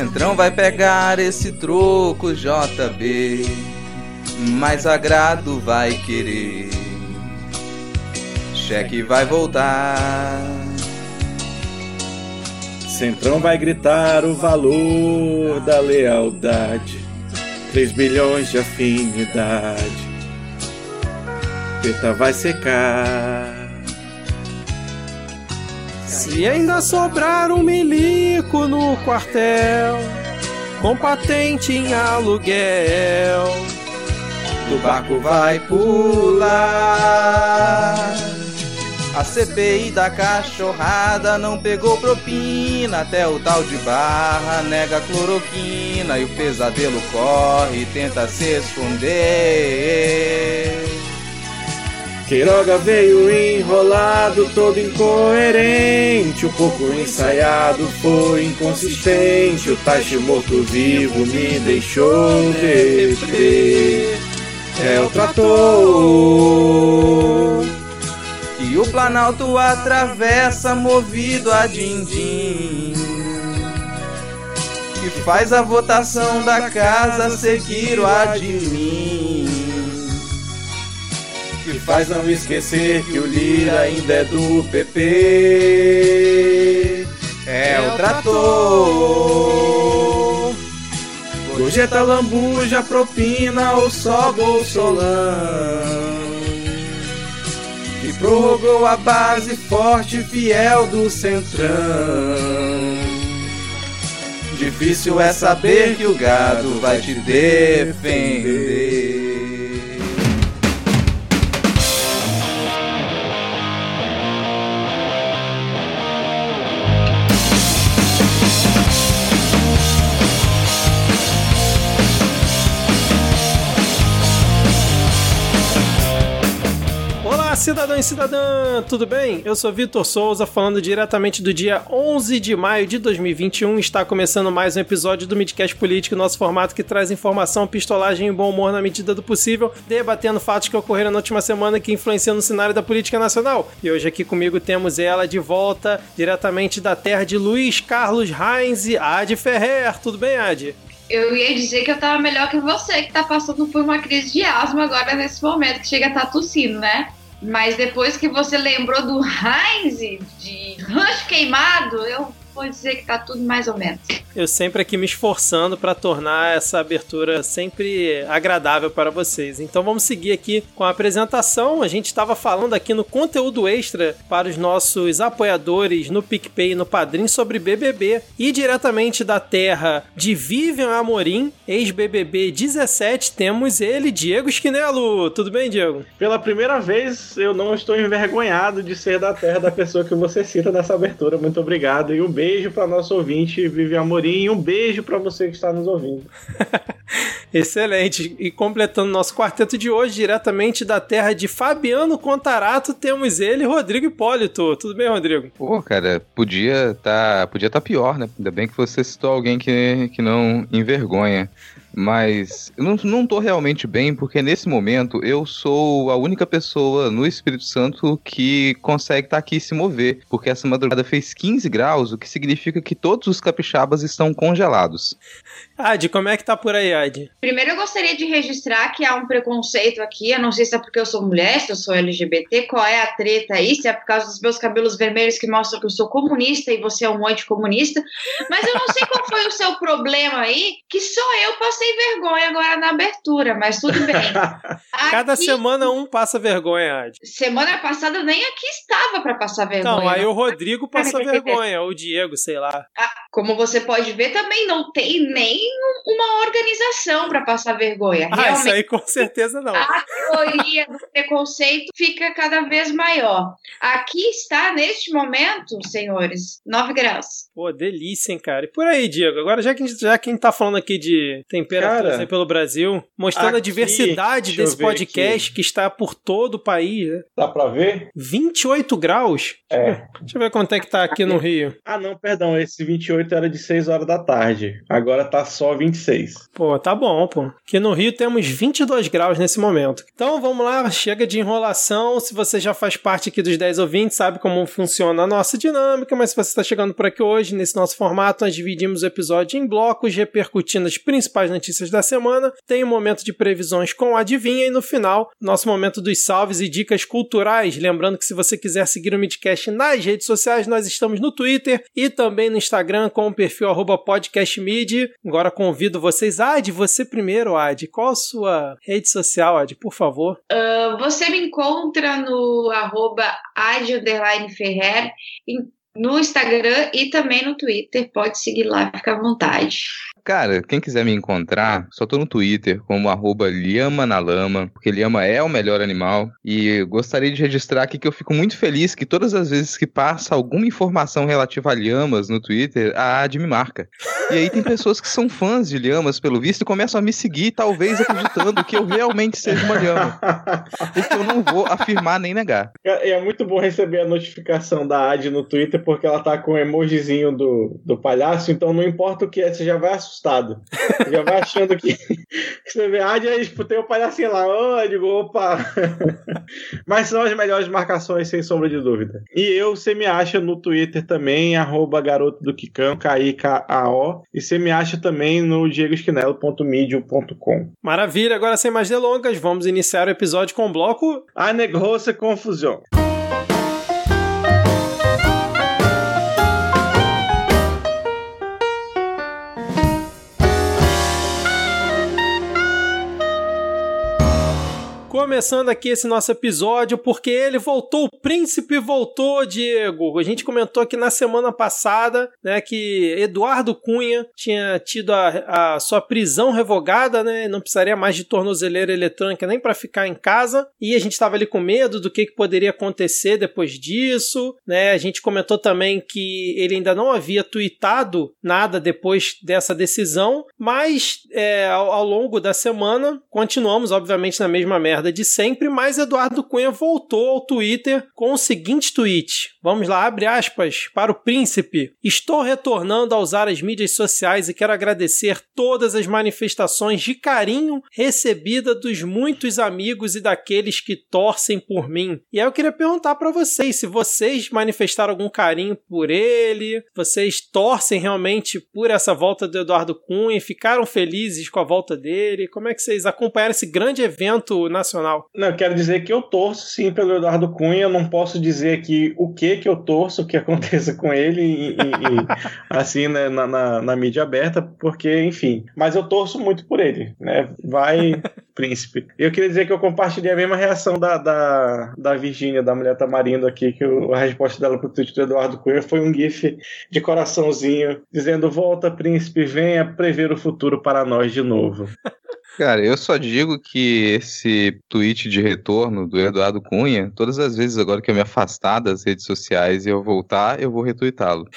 Centrão vai pegar esse troco, JB. Mais agrado vai querer. Cheque vai voltar. Centrão vai gritar o valor da lealdade. 3 bilhões de afinidade. Peta vai secar. Se ainda sobrar um milico no quartel, com patente em aluguel, do barco vai pular. A CPI da cachorrada não pegou propina, até o tal de barra nega cloroquina e o pesadelo corre e tenta se esconder. Queiroga veio enrolado, todo incoerente. O pouco ensaiado foi inconsistente. O Taishi morto-vivo me deixou beber. É o trator que o Planalto atravessa movido a din-din. Que faz a votação da casa seguir o admin. Que faz não esquecer que o Lira ainda é do PP. É o trator. Gorjeta, lambuja, propina ou só bolsolão que prorrogou a base forte e fiel do Centrão. Difícil é saber que o gado vai te defender. Cidadão e cidadã, tudo bem? Eu sou Vitor Souza, falando diretamente do dia 11 de maio de 2021. Está começando mais um episódio do Midcast Político, nosso formato que traz informação, pistolagem e bom humor na medida do possível, debatendo fatos que ocorreram na última semana que influenciam no cenário da política nacional. E hoje aqui comigo temos ela de volta, diretamente da terra de Luiz Carlos Reins e Ad Ferrer. Tudo bem, Ad? eu ia dizer que eu tava melhor que você, que tá passando por uma crise de asma agora nesse momento, que chega a estar tá tossindo, né? Mas depois que você lembrou do Heinz, de rancho queimado, eu vou dizer que tá tudo mais ou menos. Eu sempre aqui me esforçando para tornar essa abertura sempre agradável para vocês. Então vamos seguir aqui com a apresentação. A gente estava falando aqui no conteúdo extra para os nossos apoiadores no PicPay e no Padrim sobre BBB e diretamente da terra de Vivian Amorim, ex-BBB 17, temos ele, Diego Esquinelo. Tudo bem, Diego? Pela primeira vez eu não estou envergonhado de ser da terra da pessoa que você cita nessa abertura. Muito obrigado e um beijo para nosso ouvinte Vivian Amorim Amorim. Um beijo para você que está nos ouvindo. Excelente. E completando nosso quarteto de hoje, diretamente da terra de Fabiano Contarato, temos ele, Rodrigo Hipólito. Tudo bem, Rodrigo? Pô, cara, podia tá, podia tá pior, né? Ainda bem que você citou alguém que, que não envergonha. Mas eu não, não tô realmente bem, porque nesse momento eu sou a única pessoa no Espírito Santo que consegue estar tá aqui e se mover. Porque essa madrugada fez 15 graus, o que significa que todos os capixabas estão congelados. Ad, como é que tá por aí, Ad? Primeiro eu gostaria de registrar que há um preconceito aqui. Eu não sei se é porque eu sou mulher, se eu sou LGBT, qual é a treta aí, se é por causa dos meus cabelos vermelhos que mostram que eu sou comunista e você é um anticomunista. Mas eu não sei qual foi o seu problema aí, que só eu passei vergonha agora na abertura, mas tudo bem. Aqui, Cada semana um passa vergonha, Ad. Semana passada eu nem aqui estava para passar vergonha. Não, aí o Rodrigo passa vergonha, ou o Diego, sei lá. Ah, como você pode ver, também não tem nem uma organização para passar vergonha. Ah, Realmente, isso aí com certeza não. A teoria do preconceito fica cada vez maior. Aqui está, neste momento, senhores, 9 graus. Pô, delícia, hein, cara. E por aí, Diego, agora já que, já que a gente tá falando aqui de temperaturas aí pelo Brasil, mostrando aqui, a diversidade desse podcast aqui. que está por todo o país, né? Dá pra ver? 28 graus? É. Deixa eu ver quanto é que tá aqui no Rio. Ah, não, perdão, esse 28 era de 6 horas da tarde. Agora tá só 26. Pô, tá bom, pô. Aqui no Rio temos 22 graus nesse momento. Então vamos lá, chega de enrolação. Se você já faz parte aqui dos 10 ouvintes, sabe como funciona a nossa dinâmica, mas se você está chegando por aqui hoje, nesse nosso formato, nós dividimos o episódio em blocos, repercutindo as principais notícias da semana. Tem um momento de previsões com adivinha e no final, nosso momento dos salves e dicas culturais. Lembrando que se você quiser seguir o Midcast nas redes sociais, nós estamos no Twitter e também no Instagram com o perfil podcastmid. Agora convido vocês. Ad, você primeiro, Ad. Qual a sua rede social, Ad, por favor? Uh, você me encontra no arroba Ferrer, no Instagram e também no Twitter. Pode seguir lá, fica à vontade. Cara, quem quiser me encontrar, só tô no Twitter como arroba Liama na Lama, porque Liama é o melhor animal. E gostaria de registrar aqui que eu fico muito feliz que todas as vezes que passa alguma informação relativa a Liamas no Twitter, a Ad me marca. E aí tem pessoas que são fãs de Liamas, pelo visto, e começam a me seguir, talvez acreditando que eu realmente seja uma Liama. O que eu não vou afirmar nem negar. É, é muito bom receber a notificação da Ad no Twitter, porque ela tá com o emojizinho do, do palhaço, então não importa o que é, você já vai assustado. Já vai achando que, você vê, ah, aí, tipo, tem o um palhacinho lá, oh, digo, opa. Mas são as melhores marcações, sem sombra de dúvida. E eu, você me acha no Twitter também, arroba garoto do Kikão, K-I-K-A-O. E você me acha também no diegoesquinelo.medium.com. Maravilha, agora sem mais delongas, vamos iniciar o episódio com o bloco... A Negrosa Confusão. Começando aqui esse nosso episódio, porque ele voltou, o príncipe voltou, Diego. A gente comentou aqui na semana passada, né, que Eduardo Cunha tinha tido a, a sua prisão revogada, né, não precisaria mais de tornozeleira eletrônica nem para ficar em casa, e a gente estava ali com medo do que, que poderia acontecer depois disso, né, a gente comentou também que ele ainda não havia tweetado nada depois dessa decisão, mas é, ao, ao longo da semana continuamos, obviamente, na mesma merda de sempre, mas Eduardo Cunha voltou ao Twitter com o seguinte tweet. Vamos lá, abre aspas, para o príncipe. Estou retornando a usar as mídias sociais e quero agradecer todas as manifestações de carinho recebida dos muitos amigos e daqueles que torcem por mim. E aí eu queria perguntar para vocês se vocês manifestaram algum carinho por ele, vocês torcem realmente por essa volta do Eduardo Cunha, ficaram felizes com a volta dele, como é que vocês acompanharam esse grande evento nacional Não, eu quero dizer que eu torço sim pelo Eduardo Cunha. Eu não posso dizer aqui o que que eu torço, o que aconteça com ele e, e, e assim, né, na, na, na, mídia aberta, porque, enfim. Mas eu torço muito por ele, né? Vai, príncipe. Eu queria dizer que eu compartilhei a mesma reação da, da, da Virgínia, da mulher Tamarindo aqui, que a resposta dela pro tweet do Eduardo Cunha foi um gif de coraçãozinho, dizendo: Volta, príncipe, venha prever o futuro para nós de novo. Cara, eu só digo que esse tweet de retorno do Eduardo Cunha, todas as vezes agora que eu me afastar das redes sociais e eu voltar, eu vou retweetá-lo.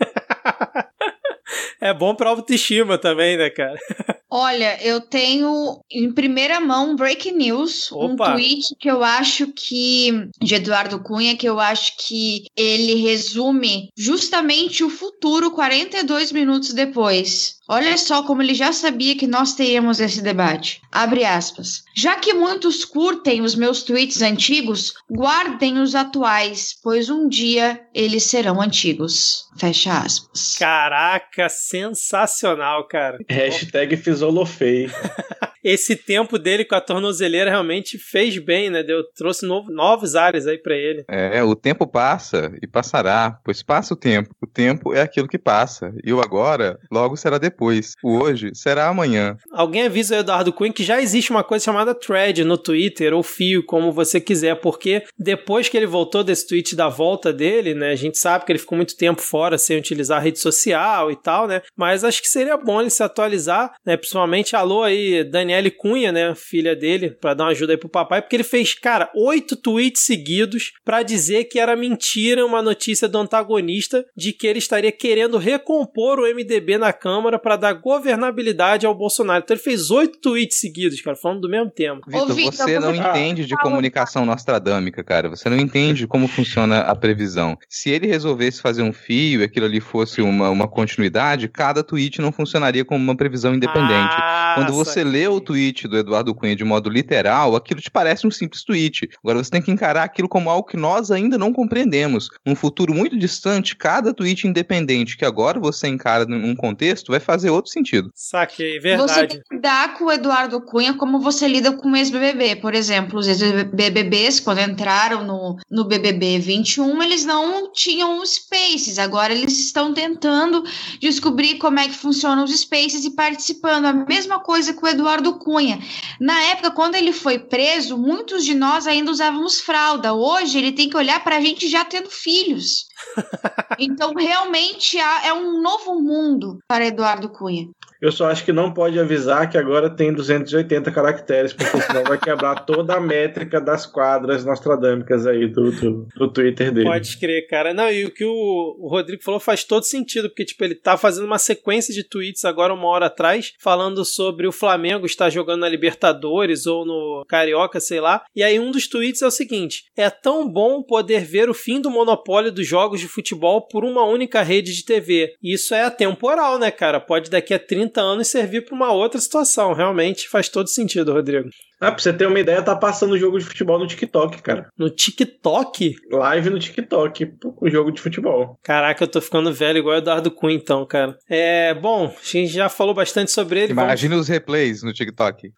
é bom pra autoestima também, né, cara? Olha, eu tenho em primeira mão um breaking news, Opa. um tweet que eu acho que de Eduardo Cunha que eu acho que ele resume justamente o futuro 42 minutos depois. Olha só como ele já sabia que nós teríamos esse debate. Abre aspas. Já que muitos curtem os meus tweets antigos, guardem os atuais, pois um dia eles serão antigos. Fecha aspas. Caraca, sensacional, cara. Hashtag Fisolofei. Esse tempo dele com a tornozeleira realmente fez bem, né? Deu, trouxe novo, novos ares aí para ele. É, o tempo passa e passará, pois passa o tempo. O tempo é aquilo que passa. E o agora, logo será depois. O hoje será amanhã. Alguém avisa o Eduardo Cunha que já existe uma coisa chamada thread no Twitter, ou fio, como você quiser, porque depois que ele voltou desse tweet da volta dele, né? A gente sabe que ele ficou muito tempo fora sem utilizar a rede social e tal, né? Mas acho que seria bom ele se atualizar, né? Principalmente, alô aí, Dani Daniele Cunha, né, filha dele, para dar uma ajuda aí pro papai, porque ele fez, cara, oito tweets seguidos para dizer que era mentira uma notícia do antagonista de que ele estaria querendo recompor o MDB na Câmara para dar governabilidade ao Bolsonaro. Então ele fez oito tweets seguidos, cara, falando do mesmo tema. Vitor, você não entende de comunicação nostradâmica, cara. Você não entende como funciona a previsão. Se ele resolvesse fazer um fio e aquilo ali fosse uma, uma continuidade, cada tweet não funcionaria como uma previsão independente. Ah, Quando você lê o tweet do Eduardo Cunha de modo literal, aquilo te parece um simples tweet. Agora você tem que encarar aquilo como algo que nós ainda não compreendemos. Num futuro muito distante, cada tweet independente que agora você encara num contexto vai fazer outro sentido. Saquei, verdade. Você tem que lidar com o Eduardo Cunha como você lida com o ex-BBB. Por exemplo, os ex-BBBs, quando entraram no, no BBB 21, eles não tinham spaces. Agora eles estão tentando descobrir como é que funcionam os spaces e participando. A mesma coisa com o Eduardo Cunha. Na época, quando ele foi preso, muitos de nós ainda usávamos fralda. Hoje ele tem que olhar para a gente já tendo filhos. então, realmente é um novo mundo para Eduardo Cunha. Eu só acho que não pode avisar que agora tem 280 caracteres, porque senão vai quebrar toda a métrica das quadras nostradâmicas aí do, do, do Twitter dele. Pode crer, cara. Não, e o que o, o Rodrigo falou faz todo sentido, porque, tipo, ele tá fazendo uma sequência de tweets agora, uma hora atrás, falando sobre o Flamengo estar jogando na Libertadores ou no Carioca, sei lá. E aí um dos tweets é o seguinte: é tão bom poder ver o fim do monopólio dos jogos de futebol por uma única rede de TV. Isso é atemporal, né, cara? Pode daqui a 30 30 anos servir para uma outra situação. Realmente faz todo sentido, Rodrigo. Ah, pra você ter uma ideia, tá passando jogo de futebol no TikTok, cara. No TikTok? Live no TikTok, o jogo de futebol. Caraca, eu tô ficando velho igual o Eduardo Cunha, então, cara. É, bom, a gente já falou bastante sobre ele. Imagina vamos... os replays no TikTok.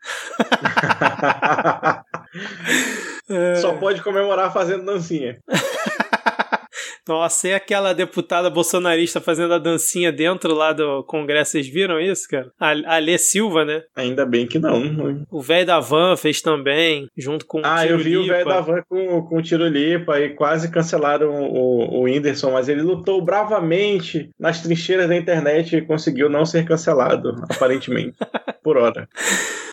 é... Só pode comemorar fazendo dancinha. Nossa, e aquela deputada bolsonarista fazendo a dancinha dentro lá do Congresso, vocês viram isso, cara? A Alê Silva, né? Ainda bem que não. O velho da van fez também, junto com ah, o Ah, eu vi o velho da van com, com o Tiro Lipa e quase cancelaram o, o Whindersson, mas ele lutou bravamente nas trincheiras da internet e conseguiu não ser cancelado, aparentemente, por hora.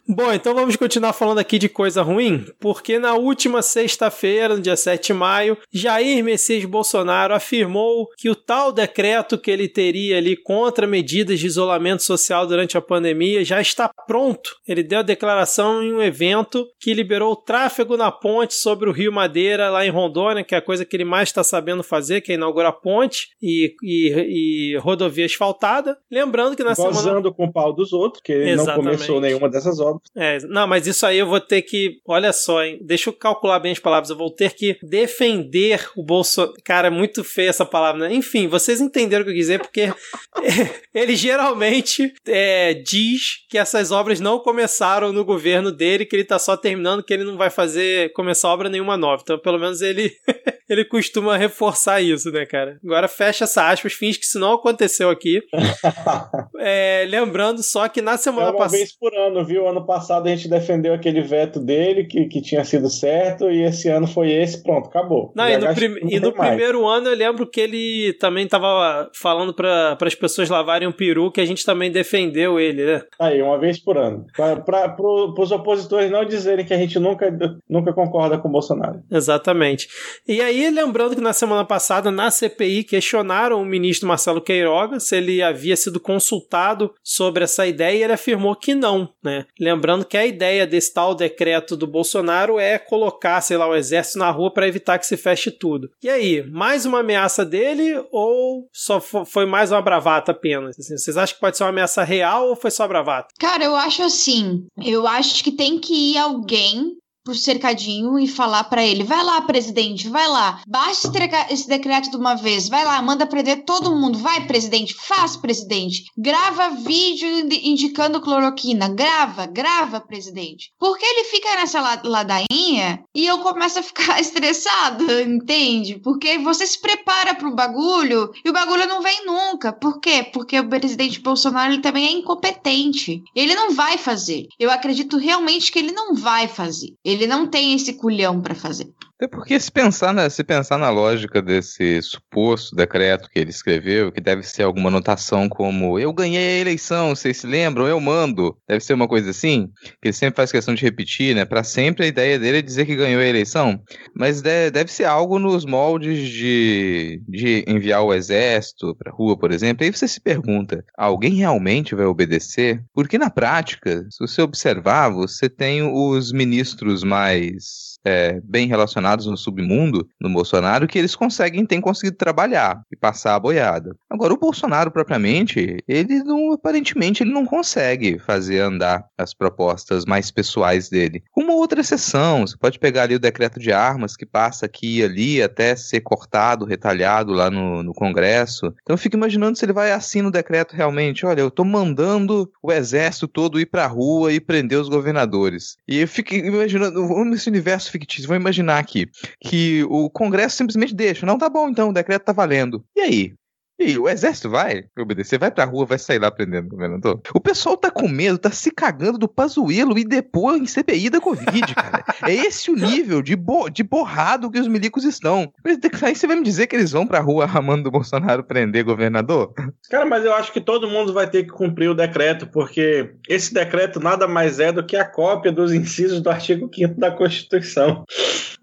Bom, então vamos continuar falando aqui de coisa ruim, porque na última sexta-feira, no dia 7 de maio, Jair Messias Bolsonaro afirmou que o tal decreto que ele teria ali contra medidas de isolamento social durante a pandemia já está pronto. Ele deu a declaração em um evento que liberou o tráfego na ponte sobre o Rio Madeira, lá em Rondônia, que é a coisa que ele mais está sabendo fazer, que é inaugurar ponte e, e, e rodovia asfaltada. Lembrando que na Gozando semana... com o pau dos outros, que ele não começou nenhuma dessas obras. É, não, mas isso aí eu vou ter que. Olha só, hein? Deixa eu calcular bem as palavras. Eu vou ter que defender o Bolsonaro. Cara, é muito feia essa palavra, né? Enfim, vocês entenderam o que eu quis dizer, porque ele geralmente é, diz que essas obras não começaram no governo dele, que ele tá só terminando, que ele não vai fazer começar obra nenhuma nova. Então, pelo menos ele ele costuma reforçar isso, né, cara? Agora fecha essa aspas, finge que isso não aconteceu aqui. é, lembrando só que na semana passada. É uma vez por ano, viu? Ano passado a gente defendeu aquele veto dele, que, que tinha sido certo, e esse ano foi esse, pronto, acabou. Não, e no, prim... e no primeiro ano eu lembro que ele também tava falando para as pessoas lavarem um peru, que a gente também defendeu ele, né? Aí, uma vez por ano. Para pro, os opositores não dizerem que a gente nunca, nunca concorda com o Bolsonaro. Exatamente. E aí aí, lembrando que na semana passada, na CPI, questionaram o ministro Marcelo Queiroga se ele havia sido consultado sobre essa ideia e ele afirmou que não, né? Lembrando que a ideia desse tal decreto do Bolsonaro é colocar, sei lá, o exército na rua para evitar que se feche tudo. E aí, mais uma ameaça dele ou só foi mais uma bravata apenas? Assim, vocês acham que pode ser uma ameaça real ou foi só bravata? Cara, eu acho assim. Eu acho que tem que ir alguém pro cercadinho e falar para ele: vai lá, presidente, vai lá, baixa esse decreto de uma vez, vai lá, manda prender todo mundo, vai, presidente, faz, presidente, grava vídeo indicando cloroquina, grava, grava, presidente. Porque ele fica nessa ladainha e eu começo a ficar estressado, entende? Porque você se prepara pro bagulho e o bagulho não vem nunca. Por quê? Porque o presidente Bolsonaro ele também é incompetente. Ele não vai fazer. Eu acredito realmente que ele não vai fazer. Ele não tem esse culhão para fazer. É porque se pensar, na, se pensar na lógica desse suposto decreto que ele escreveu, que deve ser alguma anotação como eu ganhei a eleição, vocês se lembram? Eu mando. Deve ser uma coisa assim, que ele sempre faz questão de repetir, né? Para sempre a ideia dele é dizer que ganhou a eleição. Mas deve, deve ser algo nos moldes de, de enviar o exército pra rua, por exemplo. Aí você se pergunta, alguém realmente vai obedecer? Porque na prática, se você observar, você tem os ministros mais é, bem relacionados no submundo, no Bolsonaro, que eles conseguem, têm conseguido trabalhar e passar a boiada. Agora, o Bolsonaro, propriamente, ele não, aparentemente, ele não consegue fazer andar as propostas mais pessoais dele. Uma outra exceção, você pode pegar ali o decreto de armas, que passa aqui e ali até ser cortado, retalhado lá no, no Congresso. Então, eu fico imaginando se ele vai assim no decreto realmente, olha, eu tô mandando o exército todo ir pra rua e prender os governadores. E eu fico imaginando, nesse universo universo fictício, vamos imaginar aqui, que o Congresso simplesmente deixa, não, tá bom então, o decreto tá valendo. E aí? E o exército vai obedecer, vai pra rua, vai sair lá prendendo o governador. O pessoal tá com medo, tá se cagando do Pazuelo e depois em CPI da Covid, cara. É esse o nível de, bo de borrado que os milicos estão. Aí você vai me dizer que eles vão pra rua ramando do Bolsonaro prender governador? Cara, mas eu acho que todo mundo vai ter que cumprir o decreto, porque esse decreto nada mais é do que a cópia dos incisos do artigo 5 da Constituição.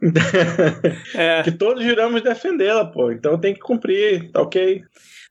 É. que todos juramos defendê-la, pô. Então tem que cumprir, tá ok?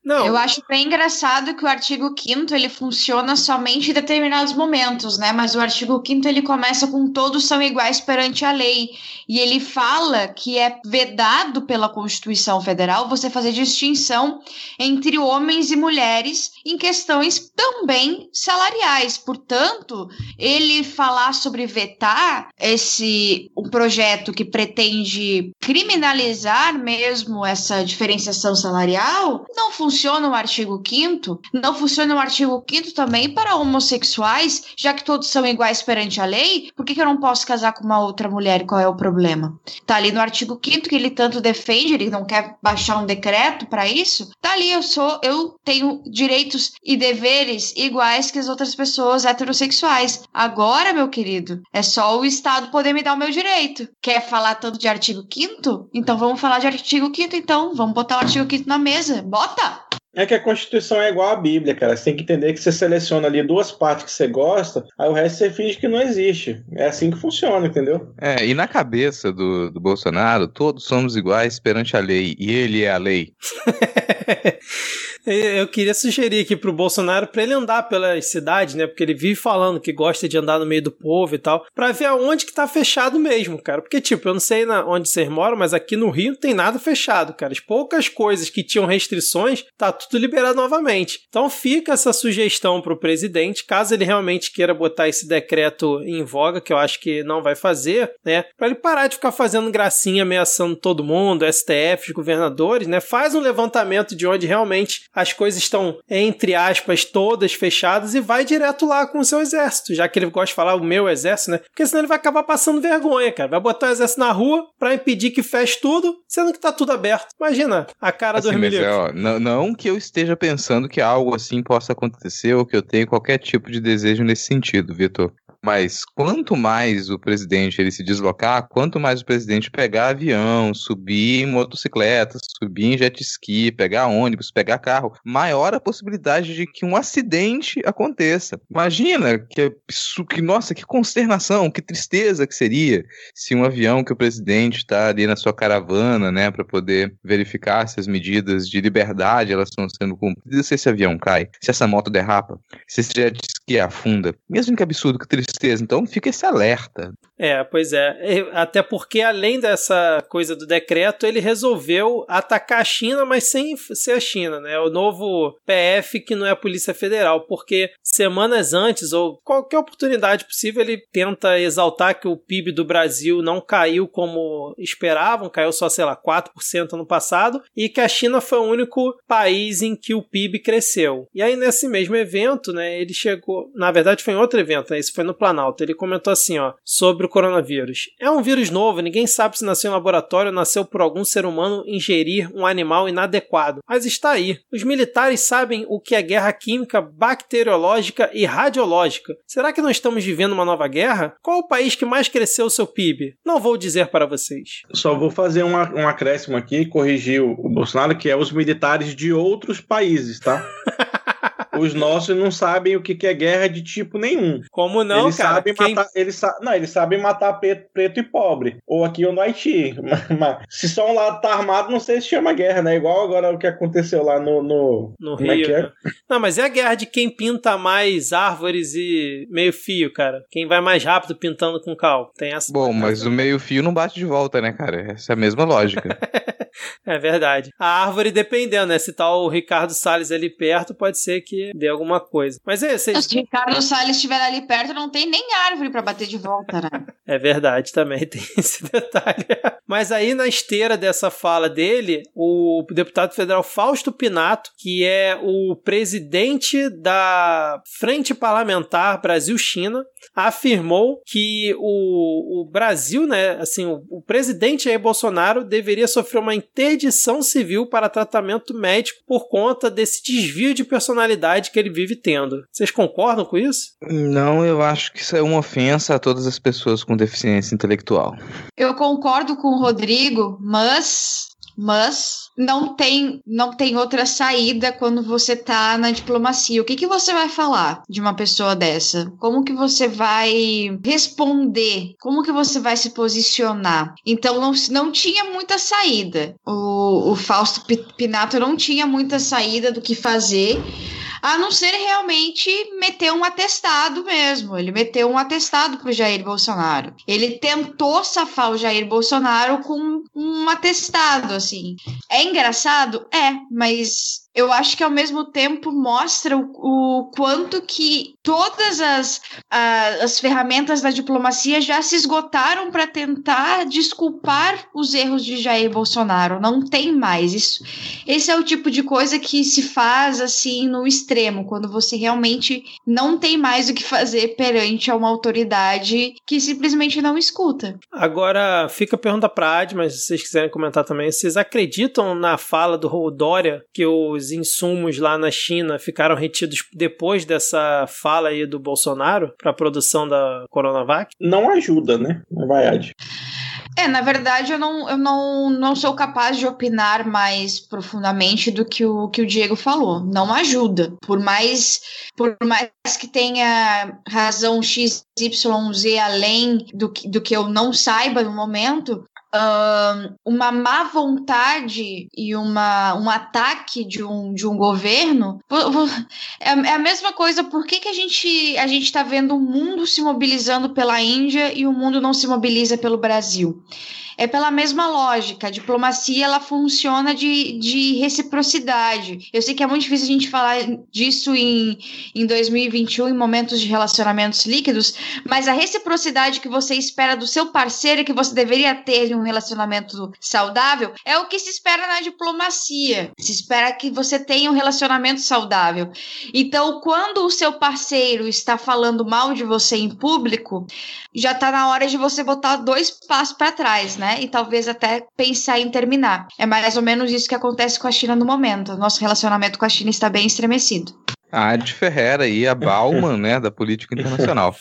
Não. Eu acho bem engraçado que o artigo 5 ele funciona somente em determinados momentos, né? Mas o artigo 5 ele começa com todos são iguais perante a lei. E ele fala que é vedado pela Constituição Federal você fazer distinção entre homens e mulheres em questões também salariais. Portanto, ele falar sobre vetar esse um projeto que pretende criminalizar mesmo essa diferenciação salarial não funciona funciona o artigo 5 não funciona o artigo 5 também para homossexuais, já que todos são iguais perante a lei? Por que, que eu não posso casar com uma outra mulher qual é o problema? Tá ali no artigo 5 que ele tanto defende, ele não quer baixar um decreto para isso. Tá ali, eu sou, eu tenho direitos e deveres iguais que as outras pessoas heterossexuais. Agora, meu querido, é só o Estado poder me dar o meu direito. Quer falar tanto de artigo 5 Então vamos falar de artigo 5 então. Vamos botar o artigo 5 na mesa. Bota! É que a Constituição é igual à Bíblia, cara. Você tem que entender que você seleciona ali duas partes que você gosta, aí o resto você finge que não existe. É assim que funciona, entendeu? É, e na cabeça do, do Bolsonaro, todos somos iguais perante a lei, e ele é a lei. Eu queria sugerir aqui pro Bolsonaro para ele andar pelas cidades, né? Porque ele vive falando que gosta de andar no meio do povo e tal, para ver aonde que tá fechado mesmo, cara. Porque, tipo, eu não sei na, onde vocês moram, mas aqui no Rio não tem nada fechado, cara. As poucas coisas que tinham restrições, tá tudo liberado novamente. Então fica essa sugestão pro presidente, caso ele realmente queira botar esse decreto em voga, que eu acho que não vai fazer, né? Para ele parar de ficar fazendo gracinha ameaçando todo mundo, STF, os governadores, né? Faz um levantamento de onde realmente as coisas estão, entre aspas, todas fechadas e vai direto lá com o seu exército, já que ele gosta de falar o meu exército, né? Porque senão ele vai acabar passando vergonha, cara. Vai botar o exército na rua para impedir que feche tudo, sendo que tá tudo aberto. Imagina a cara assim, do é, não, não que eu esteja pensando que algo assim possa acontecer ou que eu tenha qualquer tipo de desejo nesse sentido, Vitor. Mas quanto mais o presidente ele se deslocar, quanto mais o presidente pegar avião, subir em motocicleta, subir em jet ski, pegar ônibus, pegar carro, maior a possibilidade de que um acidente aconteça. Imagina que, que nossa, que consternação, que tristeza que seria se um avião que o presidente está ali na sua caravana, né, para poder verificar se as medidas de liberdade elas estão sendo cumpridas, se esse avião cai, se essa moto derrapa, se esse jet ski afunda. Mesmo que absurdo, que tristeza. Então fica esse alerta. É, pois é. Até porque, além dessa coisa do decreto, ele resolveu atacar a China, mas sem ser a China, né? O novo PF que não é a Polícia Federal, porque semanas antes, ou qualquer oportunidade possível, ele tenta exaltar que o PIB do Brasil não caiu como esperavam, caiu só, sei lá, 4% no passado, e que a China foi o único país em que o PIB cresceu. E aí, nesse mesmo evento, né, ele chegou. Na verdade, foi em outro evento, né? Esse foi no Planalto. Ele comentou assim, ó, sobre sobre o coronavírus. É um vírus novo, ninguém sabe se nasceu em laboratório ou nasceu por algum ser humano ingerir um animal inadequado. Mas está aí. Os militares sabem o que é guerra química, bacteriológica e radiológica. Será que nós estamos vivendo uma nova guerra? Qual o país que mais cresceu o seu PIB? Não vou dizer para vocês. Só vou fazer um, um acréscimo aqui, corrigir o, o Bolsonaro, que é os militares de outros países, tá? Os nossos não sabem o que é guerra de tipo nenhum. Como não, eles cara? Sabem Quem... matar, eles sa... Não, eles sabem matar preto, preto e pobre. Ou aqui ou no Haiti. Mas, se só um lado tá armado, não sei se chama guerra, né? Igual agora o que aconteceu lá no. No, no Como Rio. É né? Não, mas é a guerra de quem pinta mais árvores e meio fio, cara. Quem vai mais rápido pintando com cal. Tem essa. Bom, mas o meio fio não bate de volta, né, cara? Essa é a mesma lógica. é verdade. A árvore, dependendo, né? Se tá o Ricardo Salles ali perto, pode ser que dê alguma coisa. Mas é, vocês... Se o Ricardo Salles estiver ali perto, não tem nem árvore para bater de volta, né? É verdade também, tem esse detalhe. Mas aí, na esteira dessa fala dele, o deputado federal Fausto Pinato, que é o presidente da Frente Parlamentar Brasil-China, afirmou que o, o Brasil, né, assim, o, o presidente Jair Bolsonaro deveria sofrer uma interdição civil para tratamento médico por conta desse desvio de personalidade que ele vive tendo. Vocês concordam com isso? Não, eu acho que isso é uma ofensa a todas as pessoas com deficiência intelectual. Eu concordo com o Rodrigo, mas mas não tem não tem outra saída quando você tá na diplomacia. O que que você vai falar de uma pessoa dessa? Como que você vai responder? Como que você vai se posicionar? Então não, não tinha muita saída. O, o Fausto Pinato não tinha muita saída do que fazer a não ser realmente meter um atestado mesmo. Ele meteu um atestado pro Jair Bolsonaro. Ele tentou safar o Jair Bolsonaro com um atestado, assim. É engraçado? É, mas eu acho que ao mesmo tempo mostra o, o quanto que todas as, a, as ferramentas da diplomacia já se esgotaram para tentar desculpar os erros de Jair Bolsonaro. Não tem mais isso. Esse é o tipo de coisa que se faz assim no extremo, quando você realmente não tem mais o que fazer perante a uma autoridade que simplesmente não escuta. Agora fica a pergunta para Ad, mas se vocês quiserem comentar também, vocês acreditam na fala do Dória que os insumos lá na China ficaram retidos depois dessa fala aí do Bolsonaro para a produção da Coronavac? Não ajuda, né? Não vai Ad. É, na verdade, eu não, eu não, não sou capaz de opinar mais profundamente do que o que o Diego falou. Não ajuda. Por mais, por mais que tenha razão X, Y, Z além do que, do que eu não saiba no momento, uma má vontade e uma, um ataque de um, de um governo é, é a mesma coisa. Por que, que a gente a está vendo o mundo se mobilizando pela Índia e o mundo não se mobiliza pelo Brasil? É pela mesma lógica. A diplomacia ela funciona de, de reciprocidade. Eu sei que é muito difícil a gente falar disso em, em 2021, em momentos de relacionamentos líquidos, mas a reciprocidade que você espera do seu parceiro que você deveria ter em um relacionamento saudável é o que se espera na diplomacia. Se espera que você tenha um relacionamento saudável. Então, quando o seu parceiro está falando mal de você em público, já está na hora de você botar dois passos para trás, né? E talvez até pensar em terminar. É mais ou menos isso que acontece com a China no momento. Nosso relacionamento com a China está bem estremecido. A Adi Ferreira e a Bauman, né, da política internacional.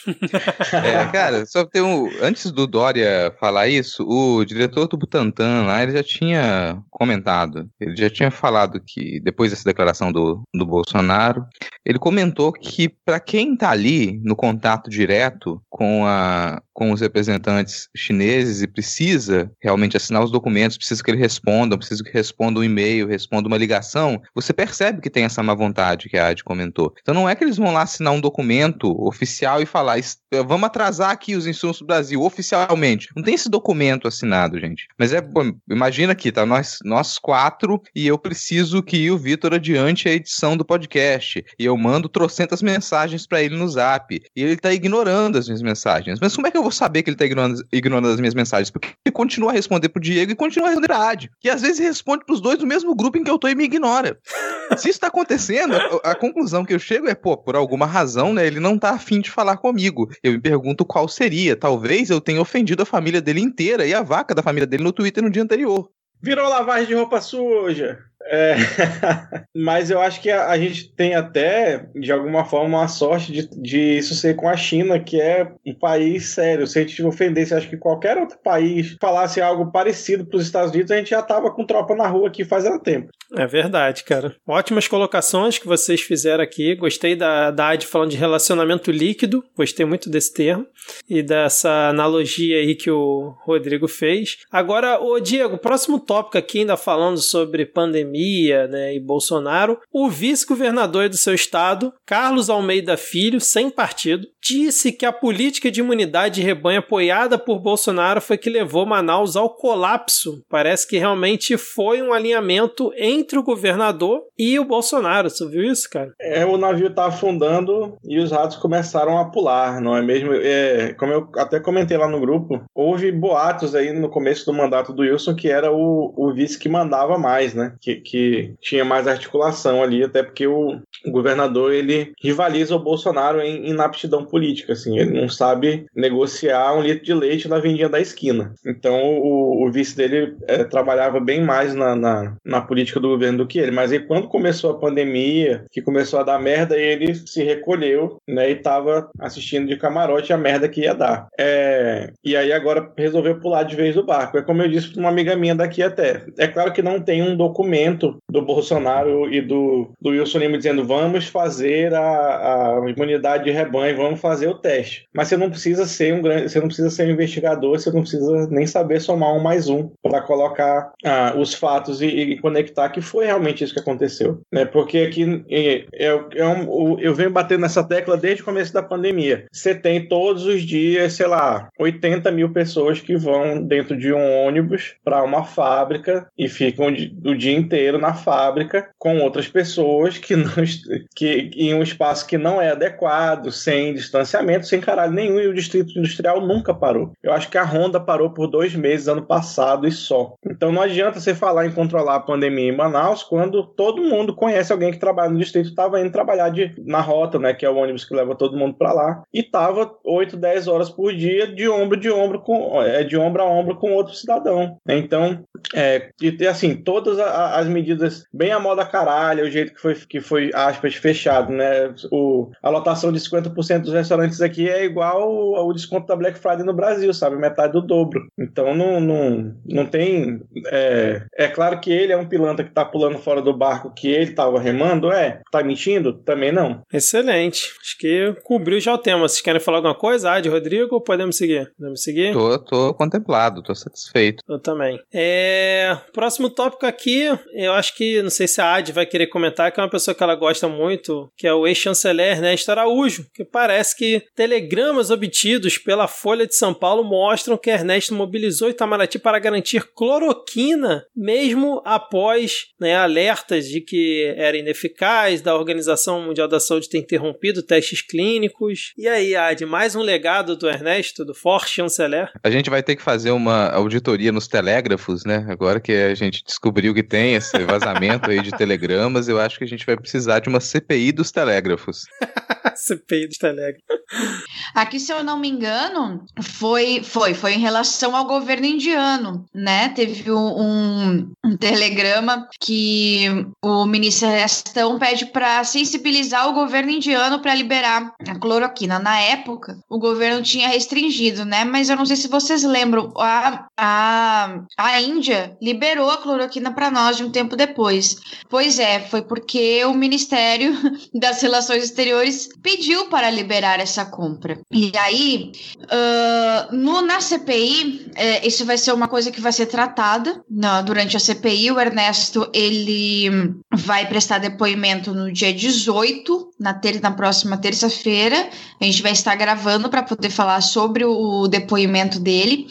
é, cara, só tem um. Antes do Dória falar isso, o diretor do Butantan lá, ele já tinha comentado. Ele já tinha falado que, depois dessa declaração do, do Bolsonaro, ele comentou que, para quem tá ali no contato direto com, a, com os representantes chineses e precisa realmente assinar os documentos, precisa que ele responda, precisa que responda um e-mail, responda uma ligação, você percebe que tem essa má vontade que a Adi comentou comentou. Então não é que eles vão lá assinar um documento oficial e falar, vamos atrasar aqui os insumos do Brasil oficialmente. Não tem esse documento assinado, gente. Mas é, bom, imagina aqui, tá nós, nós quatro e eu preciso que o Vitor adiante a edição do podcast. E eu mando trocentas mensagens para ele no Zap. E ele tá ignorando as minhas mensagens. Mas como é que eu vou saber que ele tá ignorando, ignorando as minhas mensagens? Porque ele continua a responder pro Diego e continua a responder pra Ad. Que às vezes responde pros dois do mesmo grupo em que eu tô e me ignora. Se isso tá acontecendo, a, a conclusão que eu chego é, pô, por alguma razão, né, ele não tá afim de falar comigo. Eu me pergunto qual seria. Talvez eu tenha ofendido a família dele inteira e a vaca da família dele no Twitter no dia anterior. Virou lavagem de roupa suja. É, mas eu acho que a, a, gente tem até, de alguma forma, uma sorte de, de isso ser com a China, que é um país sério. Se a gente ofendesse, acho que qualquer outro país falasse algo parecido para os Estados Unidos, a gente já tava com tropa na rua aqui fazendo tempo. É verdade, cara. Ótimas colocações que vocês fizeram aqui. Gostei da, da Ad falando de relacionamento líquido. Gostei muito desse termo. E dessa analogia aí que o Rodrigo fez. Agora, o Diego, próximo tópico aqui, ainda falando sobre pandemia né, e Bolsonaro. O vice-governador do seu estado, Carlos Almeida Filho, sem partido, disse que a política de imunidade de rebanho apoiada por Bolsonaro foi que levou Manaus ao colapso. Parece que realmente foi um alinhamento entre o governador e o Bolsonaro. Você viu isso, cara? É, o navio tá afundando e os ratos começaram a pular, não é mesmo? É, como eu até comentei lá no grupo, houve boatos aí no começo do mandato do Wilson que era o, o vice que mandava mais, né? Que, que tinha mais articulação ali, até porque o, o governador ele rivaliza o Bolsonaro em inaptidão política, assim, ele não sabe negociar um litro de leite na vendinha da esquina. Então o, o vice dele é, trabalhava bem mais na, na, na, política do governo do que ele. Mas aí quando começou a pandemia, que começou a dar merda, ele se recolheu, né, e tava assistindo de camarote a merda que ia dar. É, e aí agora resolveu pular de vez do barco. É como eu disse para uma amiga minha daqui até. É claro que não tem um documento do Bolsonaro e do, do Wilson Lima dizendo vamos fazer a, a imunidade de rebanho, vamos fazer o teste. Mas você não precisa ser um grande, você não precisa ser um investigador, você não precisa nem saber somar um mais um para colocar ah, os fatos e, e, conectar que foi realmente isso que aconteceu, né? Porque aqui é, é, eu venho batendo nessa tecla desde o começo da pandemia. Você tem todos os dias, sei lá, 80 mil pessoas que vão dentro de um ônibus para uma fábrica e ficam o dia inteiro na fábrica com outras pessoas que não que em um espaço que não é adequado, sem distanciamento, sem caralho nenhum, e o distrito industrial nunca parou. Eu acho que a Honda parou por dois meses ano passado e só. Então não adianta você falar em controlar a pandemia em Manaus quando todo mundo conhece alguém que trabalha no distrito, estava indo trabalhar de, na rota, né, que é o ônibus que leva todo mundo para lá, e tava 8, 10 horas por dia de ombro de ombro com é, de ombro a ombro com outro cidadão. Então, é, e assim, todas as medidas bem a moda caralho, o jeito que foi que foi aspas fechado, né? O, a lotação de 50% dos restaurantes aqui é igual ao desconto da Black Friday no Brasil, sabe? Metade do dobro. Então não, não, não tem. É, é claro que ele é um pilantra que tá pulando fora do barco que ele tava remando, é. Tá mentindo? Também não. Excelente. Acho que cobriu já o tema. Vocês querem falar alguma coisa? Ah, de Rodrigo, podemos seguir? Podemos seguir? Tô, tô contemplado, tô satisfeito. Eu também. É... Próximo tópico aqui, eu acho que, não sei se a Ad vai querer comentar, que é uma pessoa que ela gosta muito, que é o ex-chanceler Ernesto Araújo, que parece que telegramas obtidos pela Folha de São Paulo mostram que Ernesto mobilizou Itamaraty para garantir cloroquina, mesmo após né, alertas de que era ineficaz, da Organização Mundial da Saúde ter interrompido testes clínicos. E aí, Ad, mais um legado do Ernesto, do forte chanceler? A gente vai ter que fazer uma auditoria nos telégrafos, né? Agora que a gente descobriu que tem esse vazamento aí de telegramas, eu acho que a gente vai precisar de uma CPI dos telégrafos. CPI dos telégrafos. Aqui, se eu não me engano, foi, foi, foi em relação ao governo indiano, né? Teve um, um telegrama que o ministro da Gestão pede para sensibilizar o governo indiano para liberar a cloroquina. Na época, o governo tinha restringido, né? Mas eu não sei se vocês lembram, a, a, a Índia liberou a cloroquina para nós de um tempo depois. Pois é, foi porque o Ministério das Relações Exteriores pediu para liberar essa compra. E aí, uh, no, na CPI, é, isso vai ser uma coisa que vai ser tratada na, durante a CPI. O Ernesto, ele vai prestar depoimento no dia 18, na, ter, na próxima terça-feira. A gente vai estar gravando para poder falar sobre o, depoimento dele.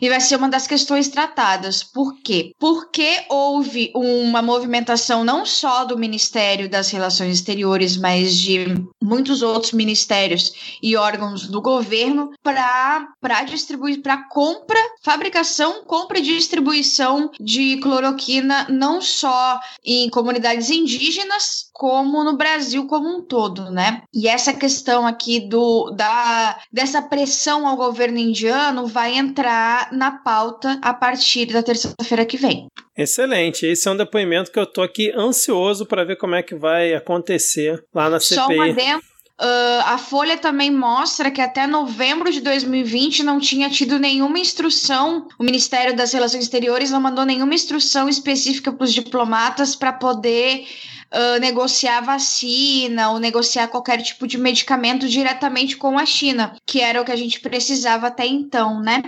E vai ser uma das questões tratadas. Por quê? Porque houve uma movimentação não só do Ministério das Relações Exteriores, mas de muitos muitos outros ministérios e órgãos do governo para distribuir, para compra, fabricação, compra e distribuição de cloroquina, não só em comunidades indígenas, como no Brasil como um todo, né? E essa questão aqui do da dessa pressão ao governo indiano vai entrar na pauta a partir da terça-feira que vem. Excelente. Esse é um depoimento que eu tô aqui ansioso para ver como é que vai acontecer lá na CPI. Só um adendo. Uh, a Folha também mostra que até novembro de 2020 não tinha tido nenhuma instrução, o Ministério das Relações Exteriores não mandou nenhuma instrução específica para os diplomatas para poder negociar vacina ou negociar qualquer tipo de medicamento diretamente com a China, que era o que a gente precisava até então, né?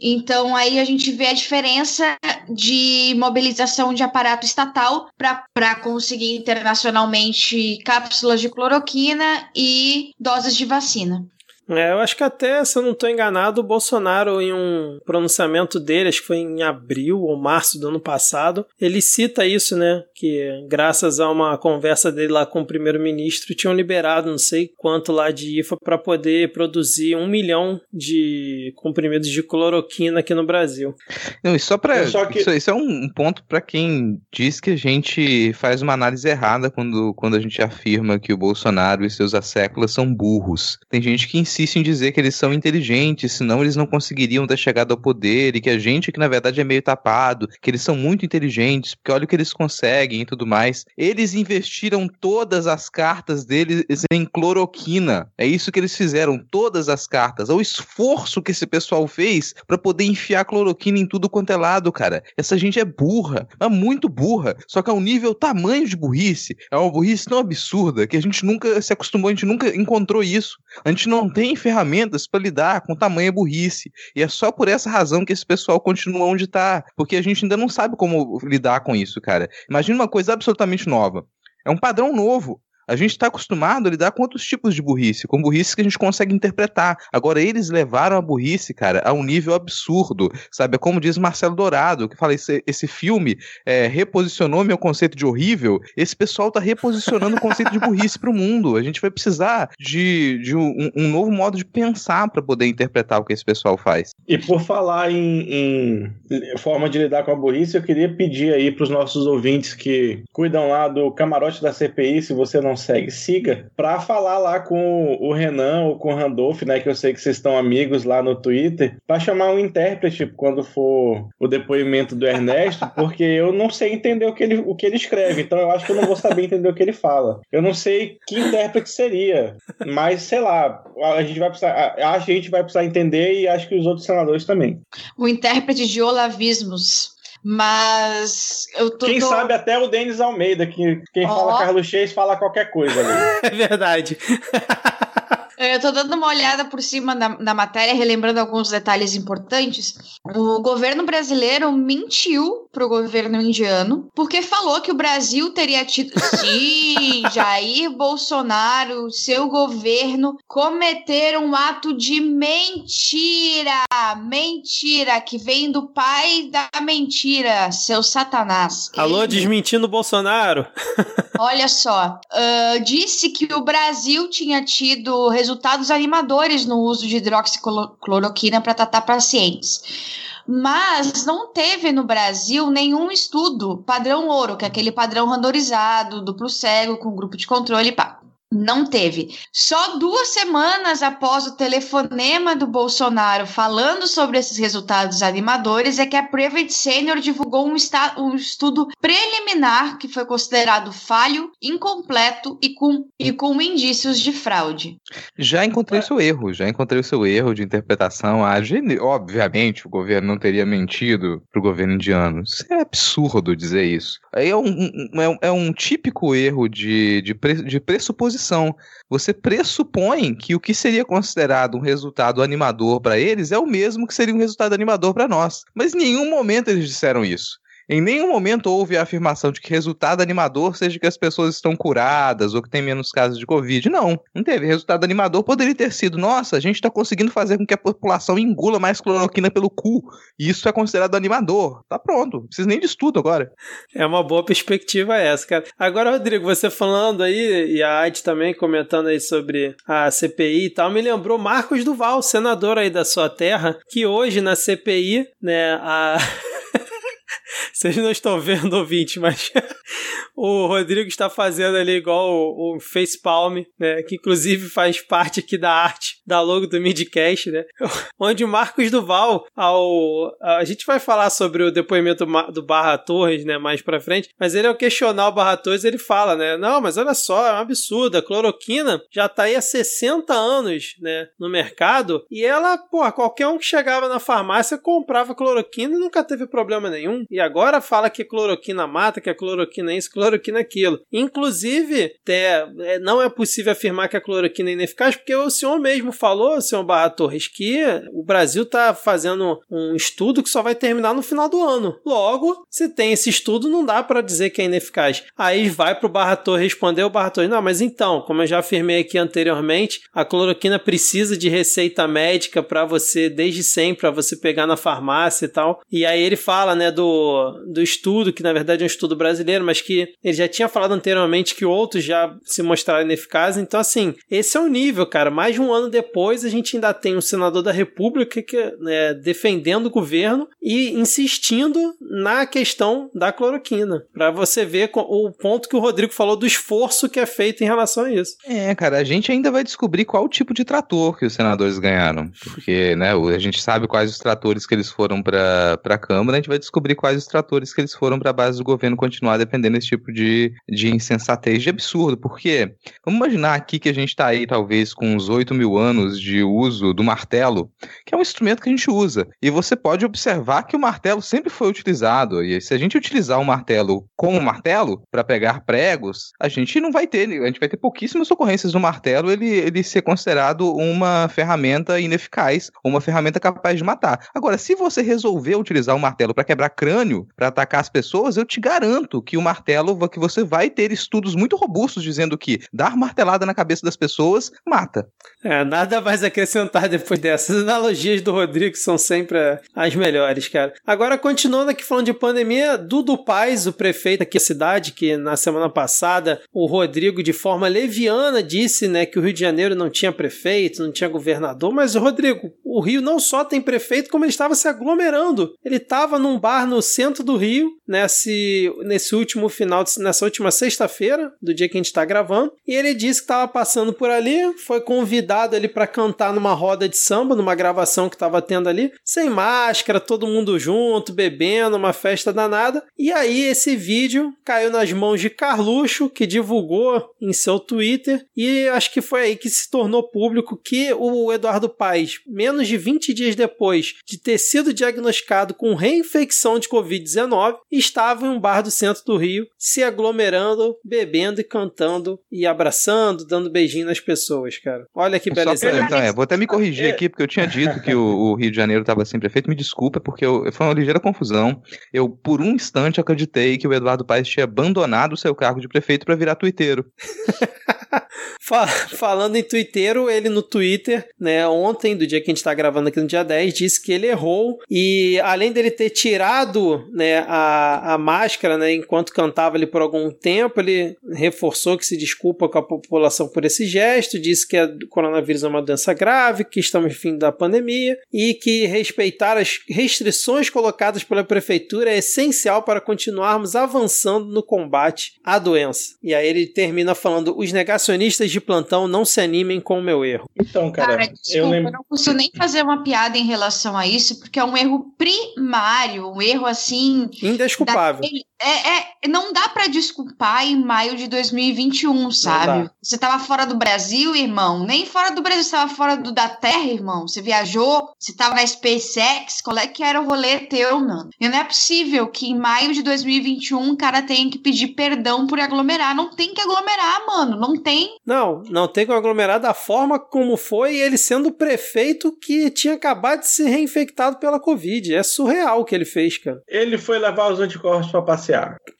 Então aí a gente vê a diferença de mobilização de aparato estatal para conseguir internacionalmente cápsulas de cloroquina e doses de vacina. É, eu acho que até, se eu não estou enganado, o Bolsonaro, em um pronunciamento dele, acho que foi em abril ou março do ano passado, ele cita isso, né? Que graças a uma conversa dele lá com o primeiro-ministro, tinham liberado não sei quanto lá de IFA para poder produzir um milhão de comprimidos de cloroquina aqui no Brasil. Não, e só para. Que... Isso, isso, é um ponto para quem diz que a gente faz uma análise errada quando, quando a gente afirma que o Bolsonaro e seus asséculas são burros. Tem gente que insiste em dizer que eles são inteligentes, senão eles não conseguiriam ter chegado ao poder, e que a gente, que na verdade é meio tapado, que eles são muito inteligentes, porque olha o que eles conseguem e tudo mais. Eles investiram todas as cartas deles em cloroquina. É isso que eles fizeram, todas as cartas. O esforço que esse pessoal fez para poder enfiar cloroquina em tudo quanto é lado, cara. Essa gente é burra, é muito burra, só que é um nível tamanho de burrice. É uma burrice tão absurda que a gente nunca se acostumou, a gente nunca encontrou isso. A gente não tem tem ferramentas para lidar com tamanha burrice. E é só por essa razão que esse pessoal continua onde está. Porque a gente ainda não sabe como lidar com isso, cara. Imagina uma coisa absolutamente nova. É um padrão novo. A gente está acostumado a lidar com outros tipos de burrice, com burrice que a gente consegue interpretar. Agora, eles levaram a burrice, cara, a um nível absurdo, sabe? É como diz Marcelo Dourado, que fala: esse, esse filme é, reposicionou meu conceito de horrível. Esse pessoal está reposicionando o conceito de burrice para o mundo. A gente vai precisar de, de um, um novo modo de pensar para poder interpretar o que esse pessoal faz. E por falar em, em forma de lidar com a burrice, eu queria pedir aí para os nossos ouvintes que cuidam lá do camarote da CPI, se você não não segue, siga, para falar lá com o Renan ou com o Randolph, né, que eu sei que vocês estão amigos lá no Twitter, para chamar um intérprete quando for o depoimento do Ernesto, porque eu não sei entender o que ele, o que ele escreve, então eu acho que eu não vou saber entender o que ele fala. Eu não sei que intérprete seria, mas sei lá, a gente vai precisar, a, a gente vai precisar entender e acho que os outros senadores também. O intérprete de olavismos. Mas eu tô. Quem tô... sabe até o Denis Almeida, que quem oh. fala Carlos Chase fala qualquer coisa ali. é verdade. Eu tô dando uma olhada por cima da, da matéria, relembrando alguns detalhes importantes. O governo brasileiro mentiu pro governo indiano, porque falou que o Brasil teria tido. Sim, Jair Bolsonaro, seu governo, cometeram um ato de mentira! Mentira, que vem do pai da mentira, seu Satanás. Alô, desmentindo Bolsonaro? Olha só, uh, disse que o Brasil tinha tido resultados resultados animadores no uso de hidroxicloroquina para tratar pacientes. Mas não teve no Brasil nenhum estudo padrão ouro, que é aquele padrão randorizado, duplo cego, com grupo de controle. Pá. Não teve. Só duas semanas após o telefonema do Bolsonaro falando sobre esses resultados animadores é que a Prevent Senior divulgou um, um, estudo preliminar que foi considerado falho, incompleto e com, e com indícios de fraude. Já encontrei o seu erro, já encontrei o seu erro de interpretação. Ah, obviamente, o governo não teria mentido para o governo indiano. Isso é absurdo dizer isso. É um, um, é um típico erro de, de, pre, de pressuposição você pressupõe que o que seria considerado um resultado animador para eles é o mesmo que seria um resultado animador para nós. Mas em nenhum momento eles disseram isso. Em nenhum momento houve a afirmação de que resultado animador seja que as pessoas estão curadas ou que tem menos casos de Covid. Não, não teve. Resultado animador poderia ter sido: nossa, a gente está conseguindo fazer com que a população engula mais cloroquina pelo cu. E isso é considerado animador. Tá pronto, não precisa nem de estudo agora. É uma boa perspectiva essa, cara. Agora, Rodrigo, você falando aí, e a Adi também comentando aí sobre a CPI e tal, me lembrou Marcos Duval, senador aí da sua terra, que hoje na CPI, né, a. Vocês não estão vendo, ouvinte, mas o Rodrigo está fazendo ali igual o, o Facepalm, né? Que inclusive faz parte aqui da arte da logo do Midcast, né? Onde o Marcos Duval, ao. A gente vai falar sobre o depoimento do Barra Torres, né? Mais pra frente, mas ele, ao questionar o Barra Torres, ele fala, né? Não, mas olha só, é um absurdo. A cloroquina já tá aí há 60 anos, né? No mercado, e ela, pô, qualquer um que chegava na farmácia comprava cloroquina e nunca teve problema nenhum. E agora fala que cloroquina mata, que a cloroquina é isso, cloroquina é aquilo. Inclusive, até, é, não é possível afirmar que a cloroquina é ineficaz, porque o senhor mesmo falou, senhor Barra Torres, que o Brasil está fazendo um estudo que só vai terminar no final do ano. Logo, se tem esse estudo, não dá para dizer que é ineficaz. Aí vai pro Barra Torres responder o Barra Torres, não, mas então, como eu já afirmei aqui anteriormente, a cloroquina precisa de receita médica para você, desde sempre, para você pegar na farmácia e tal. E aí ele fala, né, do, do estudo, que na verdade é um estudo brasileiro, mas que ele já tinha falado anteriormente que outros já se mostraram ineficazes. Então, assim, esse é o nível, cara. Mais de um ano depois, a gente ainda tem um senador da República que, né, defendendo o governo e insistindo na questão da cloroquina. para você ver o ponto que o Rodrigo falou do esforço que é feito em relação a isso. É, cara, a gente ainda vai descobrir qual tipo de trator que os senadores ganharam. Porque, né, a gente sabe quais os tratores que eles foram para a Câmara, a gente vai descobrir quais os tratores que eles foram para a base do governo continuar dependendo desse tipo de, de insensatez, de absurdo. Porque, vamos imaginar aqui que a gente está aí, talvez, com uns 8 mil anos de uso do martelo, que é um instrumento que a gente usa. E você pode observar que o martelo sempre foi utilizado. E se a gente utilizar o martelo como martelo para pegar pregos, a gente não vai ter, a gente vai ter pouquíssimas ocorrências do martelo ele, ele ser considerado uma ferramenta ineficaz, uma ferramenta capaz de matar. Agora, se você resolver utilizar o martelo para quebrar crânio, para atacar as pessoas, eu te garanto que o martelo, que você vai ter estudos muito robustos dizendo que dar martelada na cabeça das pessoas mata. É, nada mais acrescentar depois dessas analogias do Rodrigo são sempre as melhores, cara. Agora, continuando aqui falando de pandemia, Dudu Paz, o prefeito aqui da cidade, que na semana passada o Rodrigo, de forma leviana, disse né, que o Rio de Janeiro não tinha prefeito, não tinha governador, mas Rodrigo, o Rio não só tem prefeito, como ele estava se aglomerando. Ele estava num bar no centro do Rio, nesse, nesse último final, nessa última sexta-feira, do dia que a gente está gravando, e ele disse que estava passando por ali, foi convidado ali para cantar numa roda de samba, numa gravação que estava tendo ali, sem máscara, todo mundo junto, bebendo, uma festa danada. E aí esse vídeo caiu nas mãos de Carluxo, que divulgou em seu Twitter, e acho que foi aí que se tornou público que o Eduardo Paes, menos de 20 dias depois de ter sido diagnosticado com reinfecção de Covid-19, estava em um bar do centro do Rio, se aglomerando, bebendo e cantando e abraçando, dando beijinho nas pessoas, cara. Olha que beleza. Pra, então, é, vou até me corrigir aqui, porque eu tinha dito que o, o Rio de Janeiro estava sem prefeito. Me desculpa, porque eu, foi uma ligeira confusão. Eu, por um instante, acreditei que o Eduardo Paes tinha abandonado o seu cargo de prefeito para virar tuiteiro. Falando em twitteiro, ele no Twitter, né, ontem, do dia que a gente tá gravando aqui no dia 10, disse que ele errou e além dele ter tirado, né, a, a máscara, né, enquanto cantava ali por algum tempo, ele reforçou que se desculpa com a população por esse gesto, disse que o coronavírus é uma doença grave, que estamos no fim da pandemia e que respeitar as restrições colocadas pela prefeitura é essencial para continuarmos avançando no combate à doença. E aí ele termina falando: os negacionistas de plantão não se animem com o meu erro. Então, cara, cara desculpa, eu, lembro... eu não consigo nem fazer uma piada em relação a isso, porque é um erro primário, um erro assim. Indesculpável. Daquele, é, é, não dá para desculpar em maio de 2021, sabe? Você tava fora do Brasil, irmão. Nem fora do Brasil, você tava fora do, da Terra, irmão. Você viajou, você tava na SpaceX. Qual é que era o rolê teu, mano? E não é possível que em maio de 2021 o cara tenha que pedir perdão por aglomerar. Não tem que aglomerar, mano. Não tem. Não, não tem que aglomerar da forma como foi ele sendo prefeito que tinha acabado de ser reinfectado pela Covid. É surreal o que ele fez, cara. Ele foi levar os anticorpos para passear.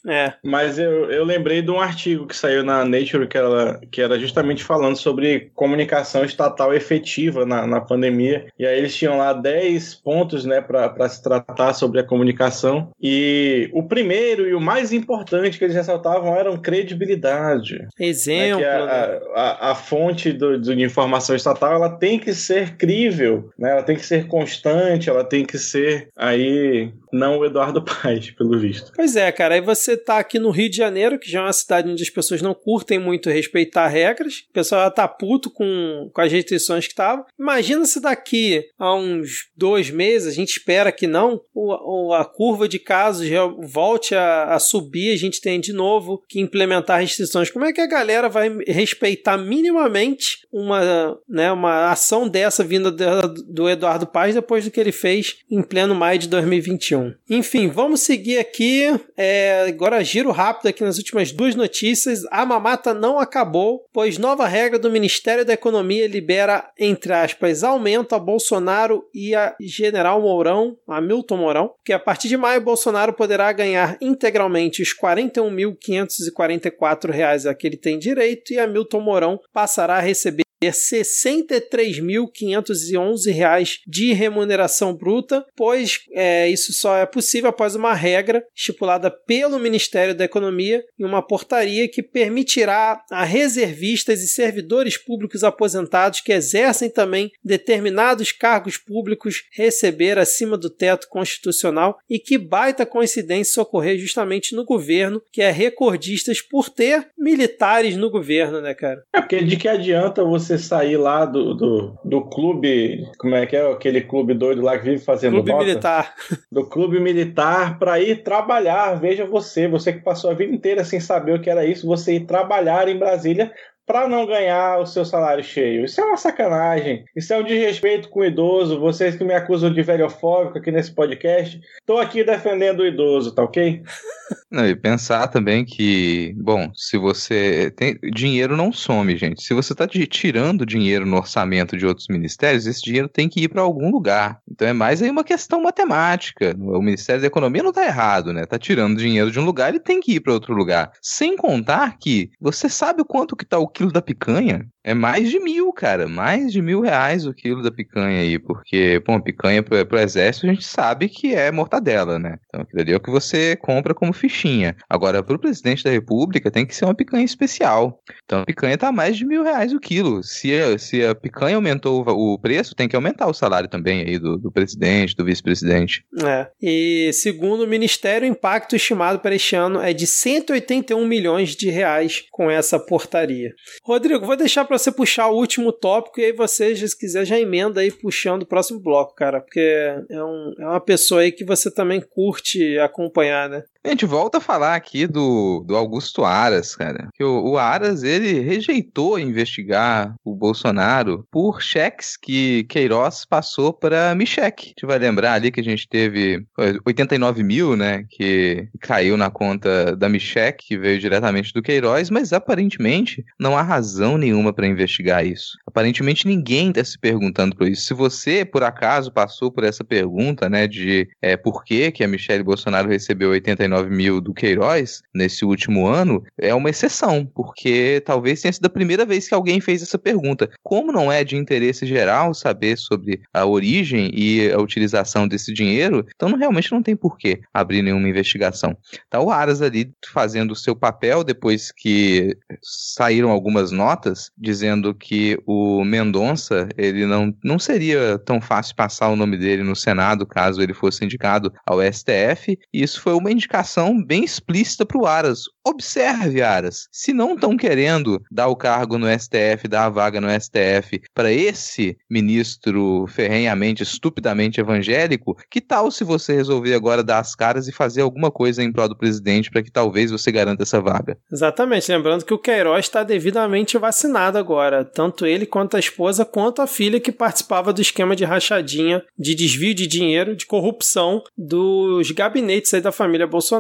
É. Mas eu, eu lembrei de um artigo que saiu na Nature que era, que era justamente falando sobre comunicação estatal efetiva na, na pandemia. E aí eles tinham lá 10 pontos né, para se tratar sobre a comunicação. E o primeiro e o mais importante que eles ressaltavam eram credibilidade. Exemplo. A, né? a, a, a, fonte do, do, de informação estatal ela tem que ser crível, né? ela tem que ser constante, ela tem que ser aí não o Eduardo Paes, pelo visto. Pois é, cara. Aí você tá aqui no Rio de Janeiro, que já é uma cidade onde as pessoas não curtem muito respeitar regras. O pessoal já tá puto com, com as restrições que estavam. Imagina se daqui a uns dois meses, a gente espera que não, o, a curva de casos volte a, a subir, a gente tem de novo que implementar restrições. Como é que a galera vai respeitar minimamente uma, né, uma ação dessa vinda do, do Eduardo Paes depois do que ele fez em pleno maio de 2021? Enfim, vamos seguir aqui. É, agora, giro rápido aqui nas últimas duas notícias. A mamata não acabou, pois nova regra do Ministério da Economia libera, entre aspas, aumento a Bolsonaro e a General Mourão, a Milton Mourão, que a partir de maio Bolsonaro poderá ganhar integralmente os R$ 41.544 a que ele tem direito e a Milton Mourão passará a receber R$ 63.511 de remuneração bruta, pois é, isso só é possível após uma regra estipulada pelo Ministério da Economia em uma portaria que permitirá a reservistas e servidores públicos aposentados que exercem também determinados cargos públicos receber acima do teto constitucional e que baita coincidência ocorrer justamente no governo, que é recordistas por ter militares no governo, né, cara? É porque de que adianta você você sair lá do, do, do clube, como é que é aquele clube doido lá que vive fazendo Clube bota? militar. Do clube militar para ir trabalhar. Veja você, você que passou a vida inteira sem saber o que era isso, você ir trabalhar em Brasília para não ganhar o seu salário cheio. Isso é uma sacanagem. Isso é um desrespeito com o idoso. Vocês que me acusam de velhofóbico aqui nesse podcast, tô aqui defendendo o idoso, tá ok? Não, e pensar também que, bom, se você tem dinheiro não some, gente. Se você está tirando dinheiro no orçamento de outros ministérios, esse dinheiro tem que ir para algum lugar. Então é mais aí uma questão matemática. O Ministério da Economia não está errado, né? Tá tirando dinheiro de um lugar, ele tem que ir para outro lugar. Sem contar que você sabe o quanto que tá o quilo da picanha? É mais de mil, cara. Mais de mil reais o quilo da picanha aí. Porque, pô, picanha pro, pro exército a gente sabe que é mortadela, né? Então aquilo ali é o que você compra como fichinha. Agora, pro presidente da república tem que ser uma picanha especial. Então a picanha tá mais de mil reais o quilo. Se a, se a picanha aumentou o, o preço, tem que aumentar o salário também aí do, do presidente, do vice-presidente. É. E segundo o Ministério, o impacto estimado para este ano é de 181 milhões de reais com essa portaria. Rodrigo, vou deixar para você puxar o último tópico e aí você, se quiser, já emenda aí puxando o próximo bloco, cara, porque é, um, é uma pessoa aí que você também curte acompanhar, né? A gente volta a falar aqui do, do Augusto Aras, cara. Que o, o Aras, ele rejeitou investigar o Bolsonaro por cheques que Queiroz passou para Michek. A gente vai lembrar ali que a gente teve 89 mil, né, que caiu na conta da Michek, que veio diretamente do Queiroz, mas aparentemente não há razão nenhuma para investigar isso. Aparentemente ninguém está se perguntando por isso. Se você, por acaso, passou por essa pergunta, né, de é, por que, que a Michelle Bolsonaro recebeu 89 49 mil do Queiroz nesse último ano é uma exceção, porque talvez tenha sido a primeira vez que alguém fez essa pergunta. Como não é de interesse geral saber sobre a origem e a utilização desse dinheiro, então não, realmente não tem por que abrir nenhuma investigação. Tá o Aras ali fazendo o seu papel depois que saíram algumas notas dizendo que o Mendonça ele não, não seria tão fácil passar o nome dele no Senado caso ele fosse indicado ao STF, e isso foi uma indicação indicação bem explícita para o Aras. Observe, Aras, se não estão querendo dar o cargo no STF, dar a vaga no STF para esse ministro ferrenhamente, estupidamente evangélico, que tal se você resolver agora dar as caras e fazer alguma coisa em prol do presidente para que talvez você garanta essa vaga? Exatamente, lembrando que o Queiroz está devidamente vacinado agora, tanto ele quanto a esposa, quanto a filha que participava do esquema de rachadinha, de desvio de dinheiro, de corrupção dos gabinetes da família Bolsonaro.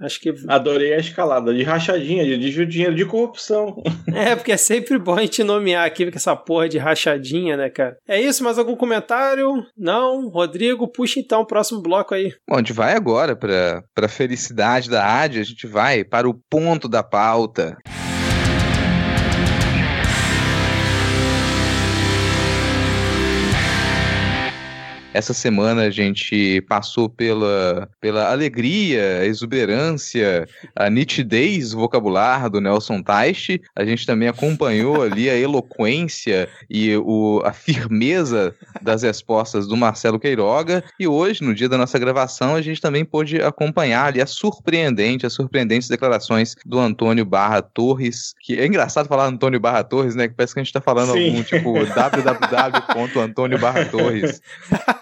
Acho que adorei a escalada de rachadinha, de de dinheiro, de corrupção. É, porque é sempre bom a gente nomear aqui com essa porra de rachadinha, né, cara? É isso, mais algum comentário? Não? Rodrigo, puxa então o próximo bloco aí. Bom, a gente vai agora para a felicidade da rádio, a gente vai para o ponto da pauta. Essa semana a gente passou pela, pela alegria, exuberância, a nitidez vocabular do Nelson Teich. A gente também acompanhou ali a eloquência e o, a firmeza das respostas do Marcelo Queiroga. E hoje, no dia da nossa gravação, a gente também pôde acompanhar ali a surpreendente, as surpreendentes declarações do Antônio Barra Torres. Que é engraçado falar Antônio Barra Torres, né? Que parece que a gente está falando Sim. algum tipo www.antônio Barra Torres.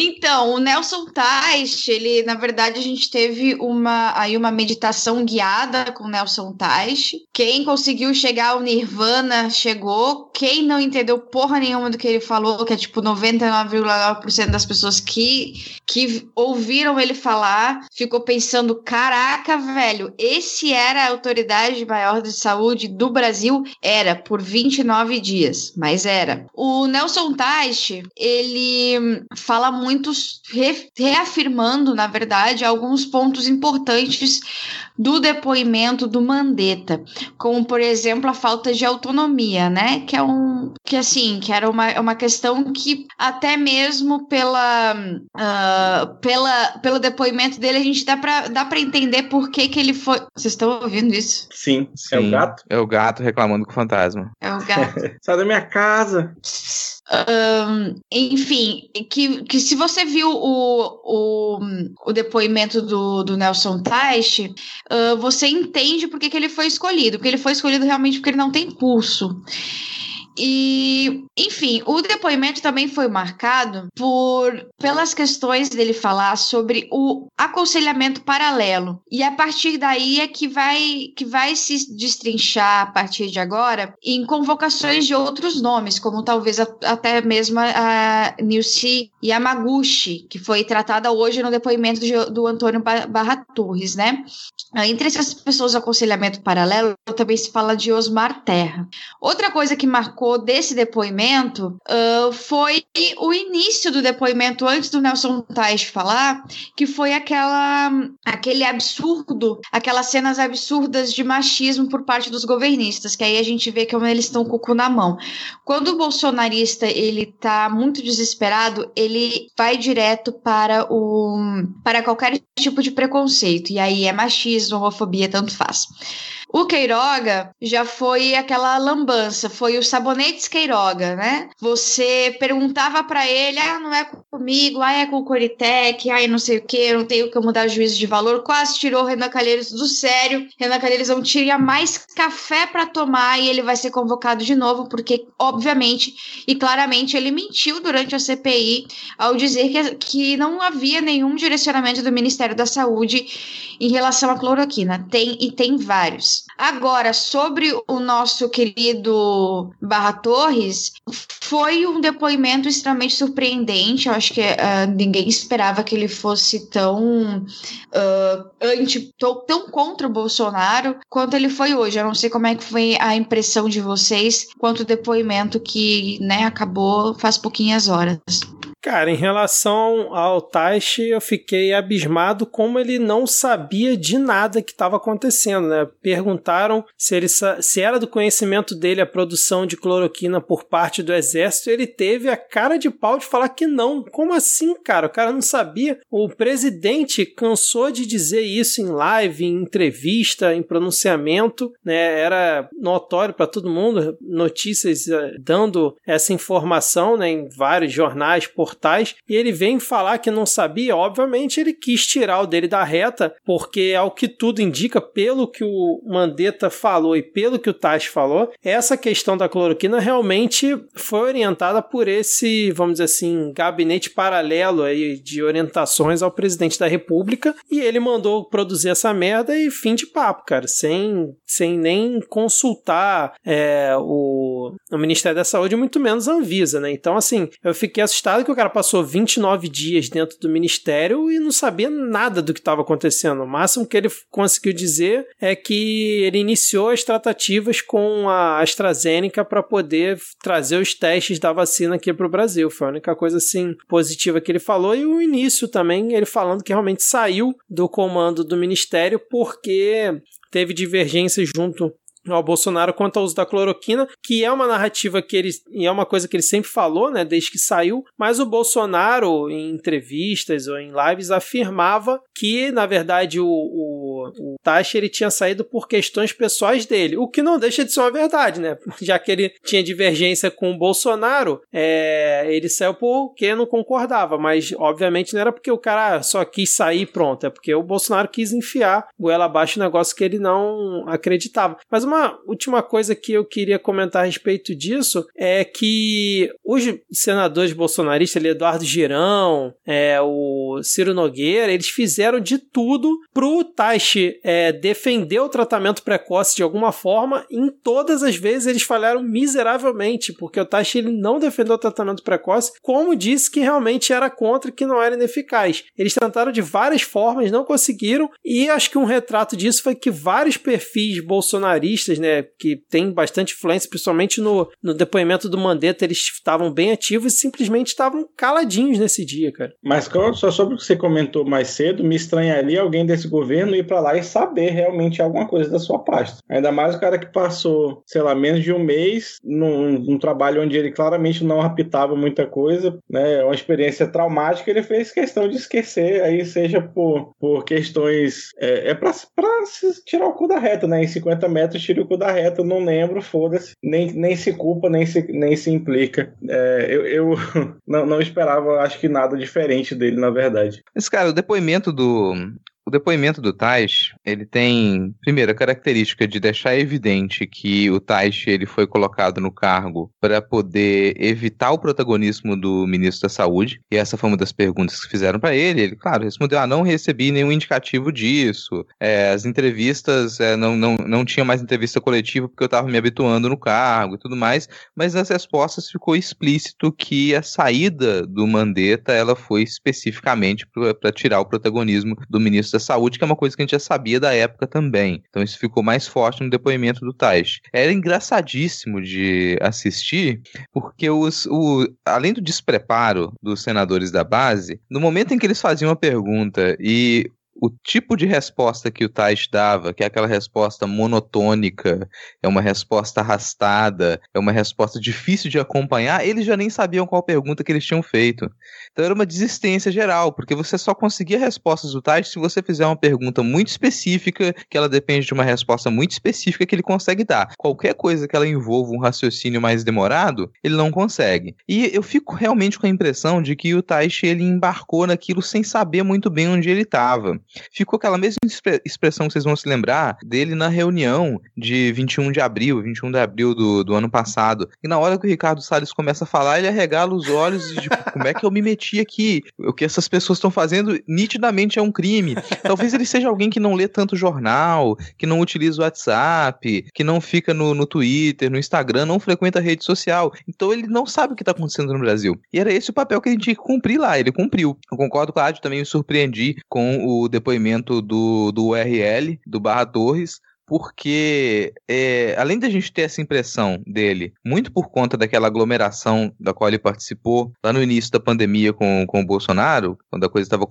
então, o Nelson Teich, ele, na verdade, a gente teve uma, aí uma meditação guiada com o Nelson Teich. Quem conseguiu chegar ao Nirvana chegou. Quem não entendeu porra nenhuma do que ele falou, que é tipo 99,9% das pessoas que, que ouviram ele falar, ficou pensando: caraca, velho, esse era a autoridade maior de saúde do Brasil? Era, por 29 dias, mas era. O Nelson Teich, ele fala muito, re, reafirmando, na verdade, alguns pontos importantes do depoimento do Mandetta, como por exemplo a falta de autonomia, né? Que é um que assim, que era uma, uma questão que até mesmo pela, uh, pela pelo depoimento dele a gente dá para dá para entender por que que ele foi. Vocês estão ouvindo isso? Sim. Sim. É o gato? É o gato reclamando com o fantasma. É o gato. Sai da minha casa. Um, enfim, que, que se você viu o, o, o depoimento do, do Nelson Teich, uh, você entende por que, que ele foi escolhido. Porque ele foi escolhido realmente porque ele não tem pulso. E, enfim, o depoimento também foi marcado por pelas questões dele falar sobre o aconselhamento paralelo. E a partir daí é que vai que vai se destrinchar a partir de agora em convocações de outros nomes, como talvez a, até mesmo a Nilce Yamaguchi, que foi tratada hoje no depoimento de, do Antônio Barra Torres, né? Entre essas pessoas aconselhamento paralelo, também se fala de Osmar Terra. Outra coisa que marcou desse depoimento uh, foi o início do depoimento antes do Nelson Tais falar, que foi aquela aquele absurdo, aquelas cenas absurdas de machismo por parte dos governistas, que aí a gente vê como eles estão com o cu na mão. Quando o bolsonarista ele tá muito desesperado, ele vai direto para o para qualquer tipo de preconceito, e aí é machismo, homofobia, tanto faz. O Queiroga já foi aquela lambança, foi o sabonetes Queiroga, né? Você perguntava para ele, ah, não é comigo, ah, é com o Coritec, ah, não sei o que, não tenho que mudar juízo de valor. Quase tirou o Renan Calheiros do sério. Renan Calheiros não tira mais café para tomar e ele vai ser convocado de novo, porque, obviamente e claramente, ele mentiu durante a CPI ao dizer que, que não havia nenhum direcionamento do Ministério da Saúde em relação à cloroquina. Tem e tem vários. Agora, sobre o nosso querido Barra Torres, foi um depoimento extremamente surpreendente. Eu acho que uh, ninguém esperava que ele fosse tão uh, anti, tão, tão contra o Bolsonaro quanto ele foi hoje. Eu não sei como é que foi a impressão de vocês quanto o depoimento que né, acabou faz pouquinhas horas. Cara, em relação ao Taishi, eu fiquei abismado como ele não sabia de nada que estava acontecendo, né? Perguntaram se, ele, se era do conhecimento dele a produção de cloroquina por parte do exército, ele teve a cara de pau de falar que não. Como assim, cara? O cara não sabia. O presidente cansou de dizer isso em live, em entrevista, em pronunciamento, né? Era notório para todo mundo, notícias uh, dando essa informação, né, em vários jornais, por Tais, e ele vem falar que não sabia, obviamente ele quis tirar o dele da reta, porque ao que tudo indica, pelo que o Mandetta falou e pelo que o Tais falou, essa questão da cloroquina realmente foi orientada por esse, vamos dizer assim, gabinete paralelo aí de orientações ao presidente da República, e ele mandou produzir essa merda e fim de papo, cara, sem, sem nem consultar é, o, o Ministério da Saúde, muito menos a Anvisa, né? Então, assim, eu fiquei assustado que o cara passou 29 dias dentro do Ministério e não sabia nada do que estava acontecendo. O máximo que ele conseguiu dizer é que ele iniciou as tratativas com a AstraZeneca para poder trazer os testes da vacina aqui para o Brasil. Foi a única coisa, assim, positiva que ele falou. E o início também, ele falando que realmente saiu do comando do Ministério porque teve divergências junto ao Bolsonaro quanto ao uso da cloroquina, que é uma narrativa que ele e é uma coisa que ele sempre falou, né, desde que saiu, mas o Bolsonaro em entrevistas ou em lives afirmava que, na verdade, o, o, o Tachi ele tinha saído por questões pessoais dele, o que não deixa de ser uma verdade, né? Já que ele tinha divergência com o Bolsonaro, é, ele saiu porque não concordava, mas obviamente não era porque o cara só quis sair pronto, é porque o Bolsonaro quis enfiar goela abaixo um negócio que ele não acreditava. Mas uma uma última coisa que eu queria comentar a respeito disso é que os senadores bolsonaristas, Eduardo Girão, é, o Ciro Nogueira, eles fizeram de tudo pro Taishi é, defender o tratamento precoce de alguma forma. Em todas as vezes eles falharam miseravelmente, porque o Taishi ele não defendeu o tratamento precoce, como disse que realmente era contra, que não era ineficaz. Eles tentaram de várias formas, não conseguiram, e acho que um retrato disso foi que vários perfis bolsonaristas né, que tem bastante influência, principalmente no, no depoimento do Mandetta, eles estavam bem ativos e simplesmente estavam caladinhos nesse dia, cara. Mas só sobre o que você comentou mais cedo, me estranharia alguém desse governo ir para lá e saber realmente alguma coisa da sua pasta. Ainda mais o cara que passou, sei lá, menos de um mês num, num trabalho onde ele claramente não apitava muita coisa, né, uma experiência traumática, ele fez questão de esquecer, aí seja por, por questões, é, é para tirar o cu da reta, né, em 50 metros tira o da reta, não lembro, foda-se. Nem, nem se culpa, nem se, nem se implica. É, eu eu não, não esperava, acho que nada diferente dele, na verdade. Mas, cara, o depoimento do, o depoimento do Taish, ele tem, primeiro, a característica de deixar evidente que o Taish ele foi colocado no cargo para poder evitar o protagonismo do ministro da Saúde, e essa foi uma das perguntas que fizeram para ele. Ele, claro, respondeu: ah, não recebi nenhum indicativo disso. É, as entrevistas, é, não, não, não tinha mais entrevista coletiva porque eu estava me habituando no cargo e tudo mais, mas nas respostas ficou explícito que a saída do Mandetta ela foi especificamente para tirar o protagonismo do ministro da saúde, que é uma coisa que a gente já sabia da época também. Então isso ficou mais forte no depoimento do Tais. Era engraçadíssimo de assistir, porque os, o, além do despreparo dos senadores da base, no momento em que eles faziam a pergunta e o tipo de resposta que o Tais dava, que é aquela resposta monotônica, é uma resposta arrastada, é uma resposta difícil de acompanhar, eles já nem sabiam qual pergunta que eles tinham feito. Então era uma desistência geral, porque você só conseguia respostas do Tais se você fizer uma pergunta muito específica, que ela depende de uma resposta muito específica que ele consegue dar. Qualquer coisa que ela envolva um raciocínio mais demorado, ele não consegue. E eu fico realmente com a impressão de que o Taishi ele embarcou naquilo sem saber muito bem onde ele estava ficou aquela mesma expressão que vocês vão se lembrar dele na reunião de 21 de abril, 21 de abril do, do ano passado. E na hora que o Ricardo Salles começa a falar, ele arregala os olhos e tipo, como é que eu me meti aqui? O que essas pessoas estão fazendo nitidamente é um crime. Talvez ele seja alguém que não lê tanto jornal, que não utiliza o WhatsApp, que não fica no, no Twitter, no Instagram, não frequenta a rede social. Então ele não sabe o que está acontecendo no Brasil. E era esse o papel que gente tinha que cumprir lá. Ele cumpriu. Eu concordo com a Adi, também me surpreendi com o depoimento do, do URL, do Barra Torres, porque é, além da gente ter essa impressão dele, muito por conta daquela aglomeração da qual ele participou lá no início da pandemia com, com o Bolsonaro, quando a coisa estava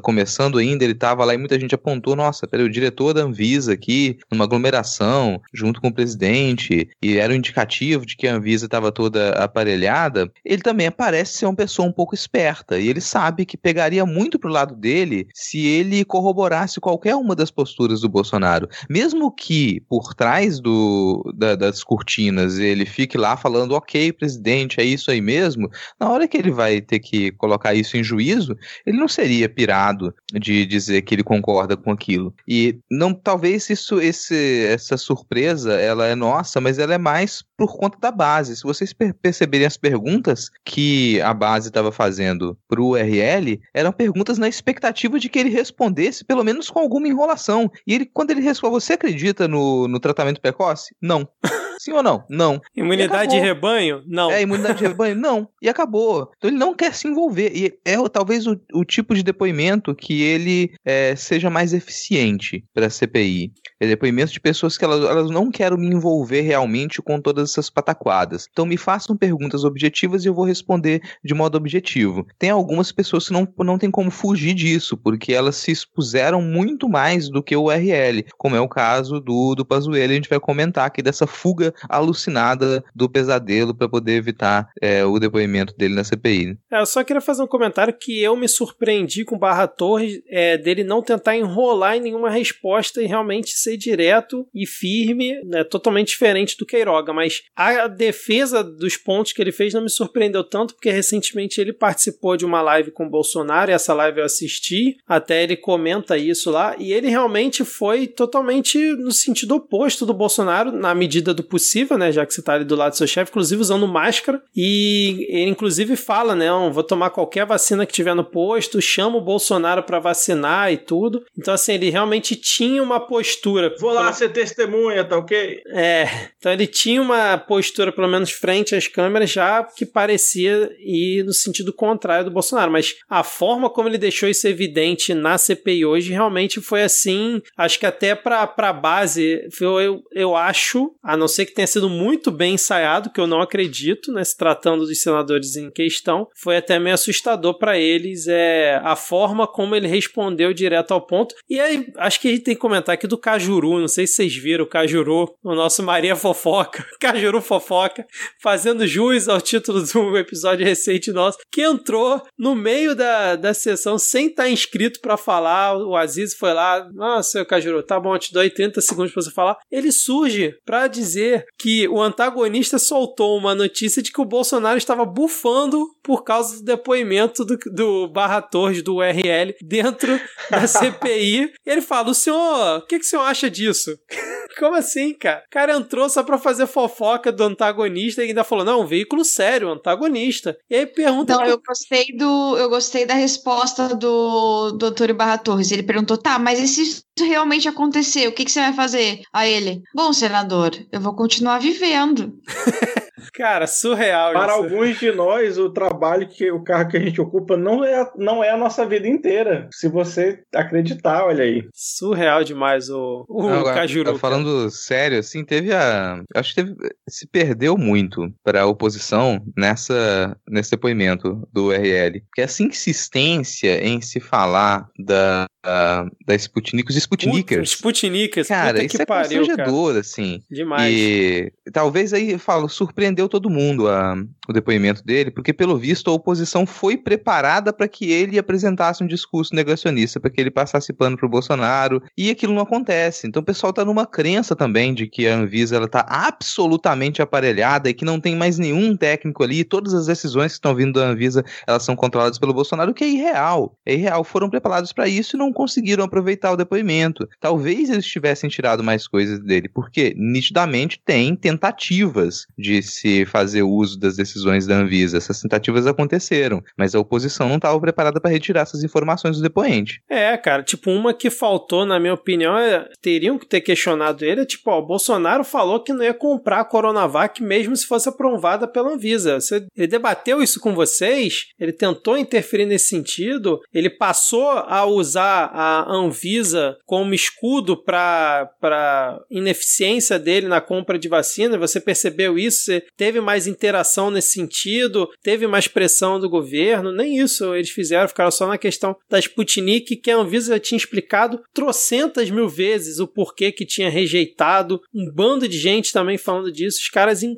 começando ainda, ele estava lá e muita gente apontou, nossa, peraí, o diretor da Anvisa aqui, numa aglomeração, junto com o presidente, e era um indicativo de que a Anvisa estava toda aparelhada, ele também parece ser uma pessoa um pouco esperta, e ele sabe que pegaria muito pro lado dele se ele corroborasse qualquer uma das posturas do Bolsonaro, mesmo que por trás do, da, das cortinas ele fique lá falando, ok, presidente, é isso aí mesmo, na hora que ele vai ter que colocar isso em juízo, ele não seria pirado de dizer que ele concorda com aquilo. E não, talvez isso, esse, essa surpresa, ela é nossa, mas ela é mais por conta da base. Se vocês per perceberem as perguntas que a base estava fazendo para o URL, eram perguntas na expectativa de que ele respondesse, pelo menos com alguma enrolação. E ele, quando ele responde, você acredita no, no tratamento precoce? Não. Sim ou não? Não. Imunidade de rebanho? Não. É, imunidade de rebanho? Não. E acabou. Então ele não quer se envolver. E é talvez o, o tipo de depoimento que ele é, seja mais eficiente para a CPI. É depoimento de pessoas que elas, elas não querem me envolver realmente com todas essas pataquadas. Então me façam perguntas objetivas e eu vou responder de modo objetivo. Tem algumas pessoas que não, não tem como fugir disso, porque elas se expuseram muito mais do que o URL, como é o caso do, do Pazuello, a gente vai comentar aqui dessa fuga alucinada do pesadelo para poder evitar é, o depoimento dele na CPI. É, eu só queria fazer um comentário que eu me surpreendi com Barra Torres é, dele não tentar enrolar em nenhuma resposta e realmente ser direto e firme, né, totalmente diferente do Queiroga, mas a defesa dos pontos que ele fez não me surpreendeu tanto, porque recentemente ele participou de uma live com o Bolsonaro, e essa live eu assisti, até ele comenta isso lá, e ele realmente foi totalmente no sentido oposto do Bolsonaro, na medida do possível, né, já que você está ali do lado do seu chefe, inclusive usando máscara, e ele inclusive fala, né, vou tomar qualquer vacina que tiver no posto, chama o Bolsonaro para vacinar e tudo. Então assim, ele realmente tinha uma postura. Vou lá ser testemunha, tá ok? É. Então ele tinha uma postura, pelo menos frente às câmeras, já que parecia ir no sentido contrário do Bolsonaro. Mas a forma como ele deixou isso evidente na CPI hoje realmente foi assim. Acho que até pra, pra base, eu, eu acho, a não ser que tenha sido muito bem ensaiado, que eu não acredito, né? Se tratando dos senadores em questão, foi até meio assustador para eles é, a forma como ele respondeu direto ao ponto. E aí, acho que a gente tem que comentar aqui do Caju Cajuru, não sei se vocês viram o Cajuru, o nosso Maria Fofoca, Cajuru Fofoca, fazendo jus ao título do episódio recente nosso, que entrou no meio da, da sessão sem estar inscrito para falar. O Aziz foi lá, nossa, Cajuru, tá bom, eu te dou aí 30 segundos para você falar. Ele surge para dizer que o antagonista soltou uma notícia de que o Bolsonaro estava bufando por causa do depoimento do, do Barra Torres, do URL, dentro da CPI. Ele fala: o senhor, o que, que o senhor acha disso? Como assim, cara? O cara entrou só pra fazer fofoca do antagonista e ainda falou: não, um veículo sério, antagonista. E aí pergunta. Não, eu gostei do. Eu gostei da resposta do doutor Barra Torres. Ele perguntou: tá, mas e se isso realmente acontecer, o que, que você vai fazer? A ele: Bom, senador, eu vou continuar vivendo. Cara, surreal Para isso. alguns de nós, o trabalho que o carro que a gente ocupa não é, não é a nossa vida inteira. Se você acreditar, olha aí. Surreal demais o, o não, agora, Cajuru. Falando sério, assim, teve a. Acho que teve, se perdeu muito para a oposição nessa, nesse depoimento do URL. Porque essa insistência em se falar da, da, da Sputnik, os Sputnikers. Sputnikers, cara, isso é pariu, cara. assim. Demais. E talvez aí, falo, surpreendeu todo mundo a, o depoimento dele, porque pelo visto a oposição foi preparada para que ele apresentasse um discurso negacionista, para que ele passasse pano pro Bolsonaro, e aquilo não acontece. Então o pessoal tá numa crença também de que a Anvisa ela tá absolutamente aparelhada e que não tem mais nenhum técnico ali, todas as decisões que estão vindo da Anvisa, elas são controladas pelo Bolsonaro, o que é irreal. É irreal, foram preparados para isso e não conseguiram aproveitar o depoimento. Talvez eles tivessem tirado mais coisas dele, porque nitidamente tem tentativas de se fazer uso das decisões da Anvisa. Essas tentativas aconteceram, mas a oposição não estava preparada para retirar essas informações do depoente. É, cara, tipo, uma que faltou, na minha opinião, é, teriam que ter questionado ele, tipo, ó, o Bolsonaro falou que não ia comprar a Coronavac mesmo se fosse aprovada pela Anvisa. Você, ele debateu isso com vocês? Ele tentou interferir nesse sentido? Ele passou a usar a Anvisa como escudo para ineficiência dele na compra de vacina? Você percebeu isso? Você teve mais interação nesse sentido, teve mais pressão do governo, nem isso eles fizeram, ficaram só na questão da Sputnik, que a Anvisa tinha explicado trocentas mil vezes o porquê que tinha rejeitado, um bando de gente também falando disso, os caras in,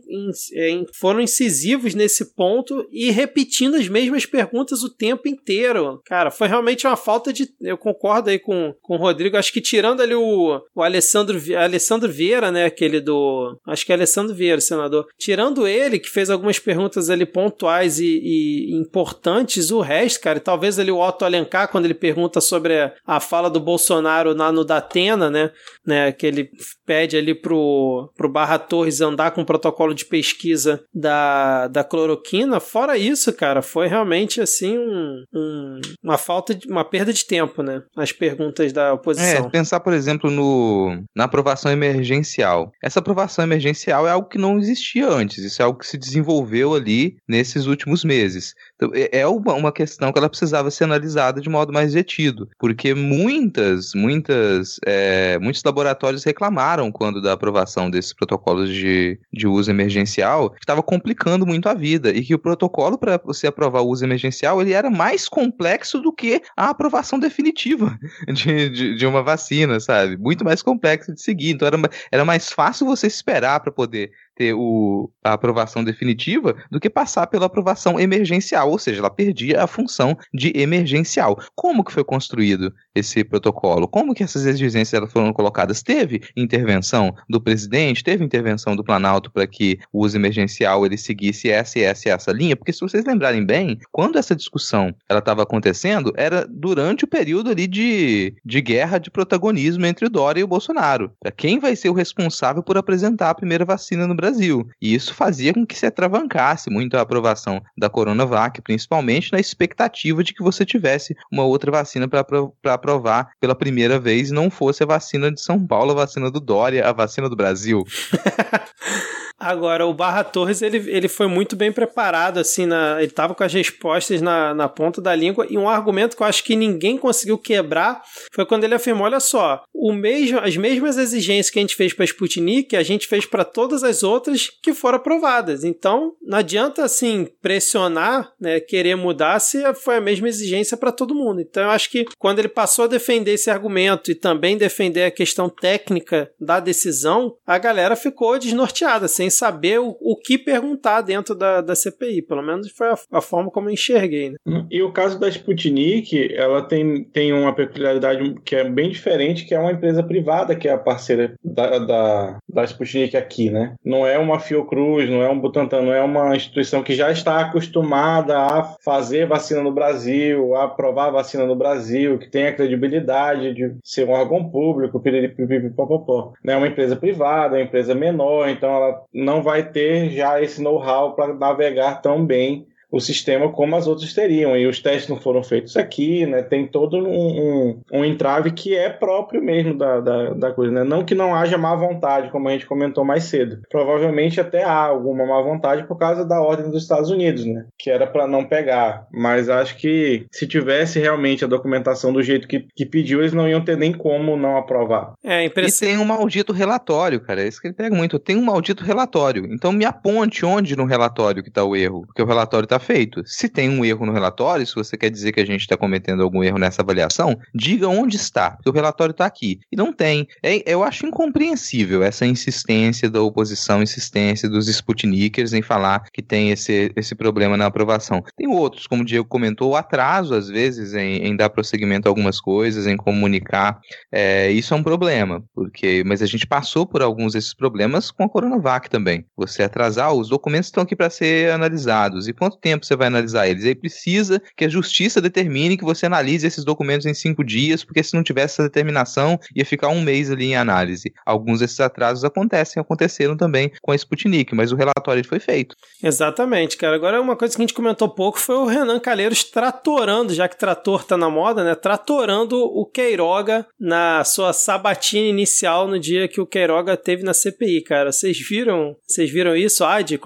é, in, foram incisivos nesse ponto e repetindo as mesmas perguntas o tempo inteiro. Cara, foi realmente uma falta de. Eu concordo aí com, com o Rodrigo, acho que tirando ali o, o Alessandro, Alessandro Vieira, né, aquele do. Acho que é Alessandro Vieira, senador. Tirando ele, que fez algumas perguntas ali pontuais e, e importantes, o resto, cara, talvez ali o Otto Alencar, quando ele pergunta sobre a, a fala do Bolsonaro lá no Datena, né, né, que ele pede ali pro, pro Barra Torres andar com o protocolo de pesquisa da, da cloroquina. Fora isso, cara, foi realmente assim um, um, uma falta de uma perda de tempo, né? As perguntas da oposição. É, pensar, por exemplo, no, na aprovação emergencial. Essa aprovação emergencial é algo que não existia antes, isso é algo que se desenvolveu ali nesses últimos meses. Então, é, é uma, uma questão que ela precisava ser analisada de modo mais detido, porque muitas, muitas, é, muitos laboratórios reclamaram quando da aprovação desses protocolos de, de uso emergencial, que estava complicando muito a vida e que o protocolo para você aprovar o uso emergencial ele era mais complexo do que a aprovação definitiva de, de, de uma vacina, sabe? Muito mais complexo de seguir. Então era, era mais fácil você esperar para poder ter o, a aprovação definitiva do que passar pela aprovação emergencial, ou seja, ela perdia a função de emergencial. Como que foi construído esse protocolo? Como que essas exigências foram colocadas? Teve intervenção do presidente, teve intervenção do Planalto para que o uso emergencial ele seguisse essa e essa essa linha? Porque se vocês lembrarem bem, quando essa discussão ela estava acontecendo, era durante o período ali de, de guerra de protagonismo entre o Dória e o Bolsonaro. Quem vai ser o responsável por apresentar a primeira vacina no Brasil. E isso fazia com que se atravancasse muito a aprovação da Coronavac, principalmente na expectativa de que você tivesse uma outra vacina para aprovar pela primeira vez não fosse a vacina de São Paulo, a vacina do Dória, a vacina do Brasil. Agora, o Barra Torres, ele, ele foi muito bem preparado, assim, na, ele estava com as respostas na, na ponta da língua, e um argumento que eu acho que ninguém conseguiu quebrar foi quando ele afirmou, olha só, o mesmo, as mesmas exigências que a gente fez para Sputnik, a gente fez para todas as outras que foram aprovadas. Então, não adianta, assim, pressionar, né, querer mudar se foi a mesma exigência para todo mundo. Então, eu acho que quando ele passou a defender esse argumento e também defender a questão técnica da decisão, a galera ficou desnorteada, sem saber o, o que perguntar dentro da, da CPI. Pelo menos foi a, a, forma como eu enxerguei. Né? E o caso da Sputnik, ela tem, tem uma peculiaridade que é bem diferente, que é uma empresa privada que é a parceira da, da, da Sputnik aqui, né? Não é uma Fiocruz, não é um Butantan, não é uma instituição que já está acostumada a fazer vacina no Brasil, a aprovar vacina no Brasil, que tem a credibilidade de ser um órgão público, piripipipipopopó. É uma empresa privada, uma empresa menor, então ela não vai ter já esse know-how para navegar tão bem o sistema como as outras teriam. E os testes não foram feitos aqui, né? Tem todo um, um, um entrave que é próprio mesmo da, da, da, coisa, né? Não que não haja má vontade, como a gente comentou mais cedo. Provavelmente até há alguma má vontade por causa da ordem dos Estados Unidos, né? Que era para não pegar. Mas acho que se tivesse realmente a documentação do jeito que, que pediu, eles não iam ter nem como não aprovar. É, impress... E tem um maldito relatório, cara. É isso que ele pega muito. Tem um maldito relatório. Então me aponte onde no relatório que tá o erro. Porque o relatório tá feito. Se tem um erro no relatório, se você quer dizer que a gente está cometendo algum erro nessa avaliação, diga onde está, porque o relatório está aqui. E não tem. É, eu acho incompreensível essa insistência da oposição, insistência dos Sputnikers em falar que tem esse, esse problema na aprovação. Tem outros, como o Diego comentou, o atraso, às vezes, em, em dar prosseguimento a algumas coisas, em comunicar. É, isso é um problema, porque mas a gente passou por alguns desses problemas com a Coronavac também. Você atrasar, os documentos estão aqui para ser analisados. E quanto tempo tempo você vai analisar eles. Aí precisa que a justiça determine que você analise esses documentos em cinco dias, porque se não tivesse essa determinação, ia ficar um mês ali em análise. Alguns desses atrasos acontecem, aconteceram também com a Sputnik, mas o relatório foi feito. Exatamente, cara. Agora, uma coisa que a gente comentou pouco foi o Renan Calheiros tratorando, já que trator tá na moda, né? Tratorando o Queiroga na sua sabatina inicial no dia que o Queiroga teve na CPI, cara. Vocês viram? Vocês viram isso? A Adi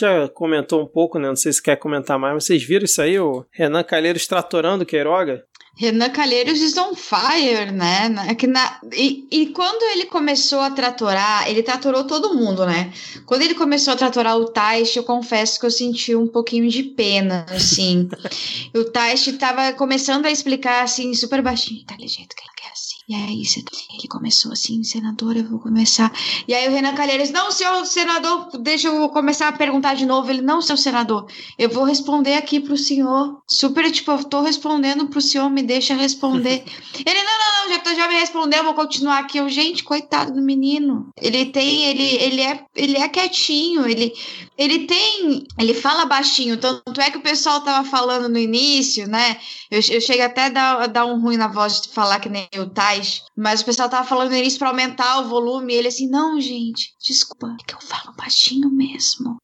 já comentou um pouco, né? Não sei se quer comentar mais. Vocês viram isso aí, o Renan Calheiros tratorando Queiroga? Renan Calheiros is on fire, né? É que na, e, e quando ele começou a tratorar, ele tratorou todo mundo, né? Quando ele começou a tratorar o Taish, eu confesso que eu senti um pouquinho de pena, assim. o Taish tava começando a explicar, assim, super baixinho, tá jeito que. E aí ele começou assim, senador, eu vou começar. E aí o Renan Calheiros, não, senhor senador, deixa eu começar a perguntar de novo. Ele, não, seu senador, eu vou responder aqui pro senhor. Super, tipo, eu tô respondendo pro senhor, me deixa responder. ele, não, não, não, já, tô, já me respondeu, vou continuar aqui. Eu, gente, coitado do menino. Ele tem, ele, ele é, ele é quietinho, ele, ele tem, ele fala baixinho, tanto é que o pessoal tava falando no início, né? Eu, eu chego até a dar, a dar um ruim na voz de falar que nem o Tai mas o pessoal tava falando isso pra aumentar o volume. E ele assim, não, gente, desculpa, é que eu falo baixinho mesmo.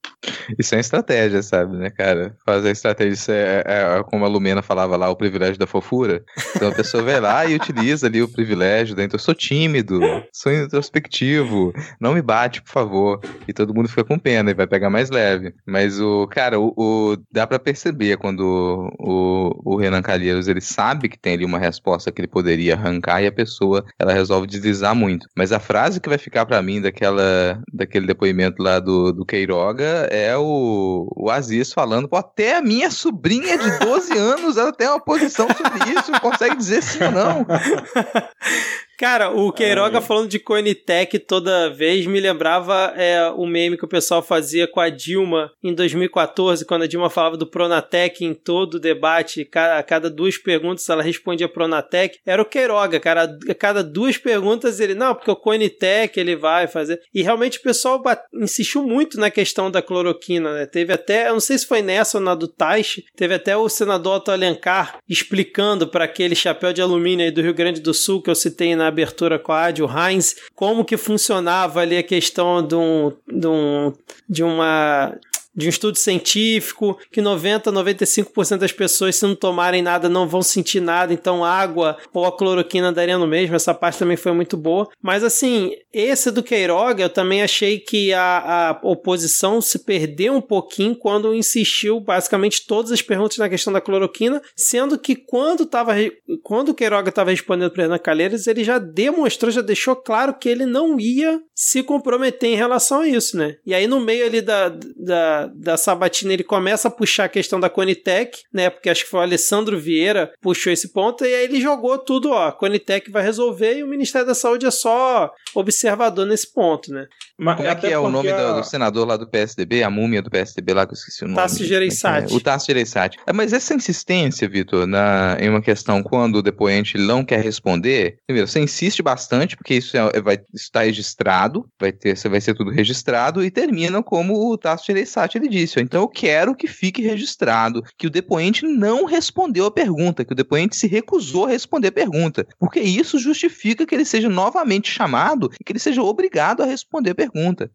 Isso é estratégia, sabe, né, cara? Fazer estratégia, isso é, é, é, como a Lumena falava lá, o privilégio da fofura. Então a pessoa vai lá e utiliza ali o privilégio? Então eu sou tímido, sou introspectivo, não me bate, por favor. E todo mundo fica com pena e vai pegar mais leve. Mas o, cara, o, o dá para perceber quando o, o Renan Calheiros, ele sabe que tem ali uma resposta que ele poderia arrancar e a pessoa, ela resolve deslizar muito. Mas a frase que vai ficar para mim daquela, daquele depoimento lá do, do Queiroga é o, o Aziz falando, pô, até a minha sobrinha de 12 anos, ela tem uma posição sobre isso, consegue dizer sim ou não. Cara, o Queiroga falando de Coinitech toda vez me lembrava é, o meme que o pessoal fazia com a Dilma em 2014, quando a Dilma falava do Pronatec em todo o debate, a cada duas perguntas ela respondia Pronatec. Era o Queiroga, cara, a cada duas perguntas ele, não, porque o Coinitech ele vai fazer. E realmente o pessoal insistiu muito na questão da cloroquina, né? Teve até, eu não sei se foi nessa ou na do Taish, teve até o senador Otto Alencar explicando para aquele chapéu de alumínio aí do Rio Grande do Sul que eu citei na na abertura com a Adil Heinz, como que funcionava ali a questão de, um, de, um, de uma de um estudo científico que 90, 95% das pessoas, se não tomarem nada, não vão sentir nada, então água ou a cloroquina daria no mesmo. Essa parte também foi muito boa. Mas assim, esse do Queiroga, eu também achei que a, a oposição se perdeu um pouquinho quando insistiu basicamente todas as perguntas na questão da cloroquina, sendo que quando, tava, quando o Queiroga estava respondendo para Renan Calheiros, ele já demonstrou, já deixou claro que ele não ia se comprometer em relação a isso, né? E aí no meio ali da, da da, Sabatina, ele começa a puxar a questão da Conitec, né? Porque acho que foi o Alessandro Vieira puxou esse ponto, e aí ele jogou tudo, ó, a Conitec vai resolver e o Ministério da Saúde é só observador nesse ponto, né? Mas, Como é que é o nome a... do, do, senador lá do PSDB, a múmia do PSDB lá, que eu esqueci o nome. Tasso Gereissati. É, é? O Tasso Gereissati. É, mas essa insistência, Vitor, na, em uma questão quando o depoente não quer responder, primeiro, você insiste bastante, porque isso é, vai estar registrado, vai, ter, vai ser tudo registrado, e termina como o Tasso Gereissati ele disse. Então eu quero que fique registrado que o depoente não respondeu a pergunta, que o depoente se recusou a responder a pergunta, porque isso justifica que ele seja novamente chamado e que ele seja obrigado a responder a pergunta.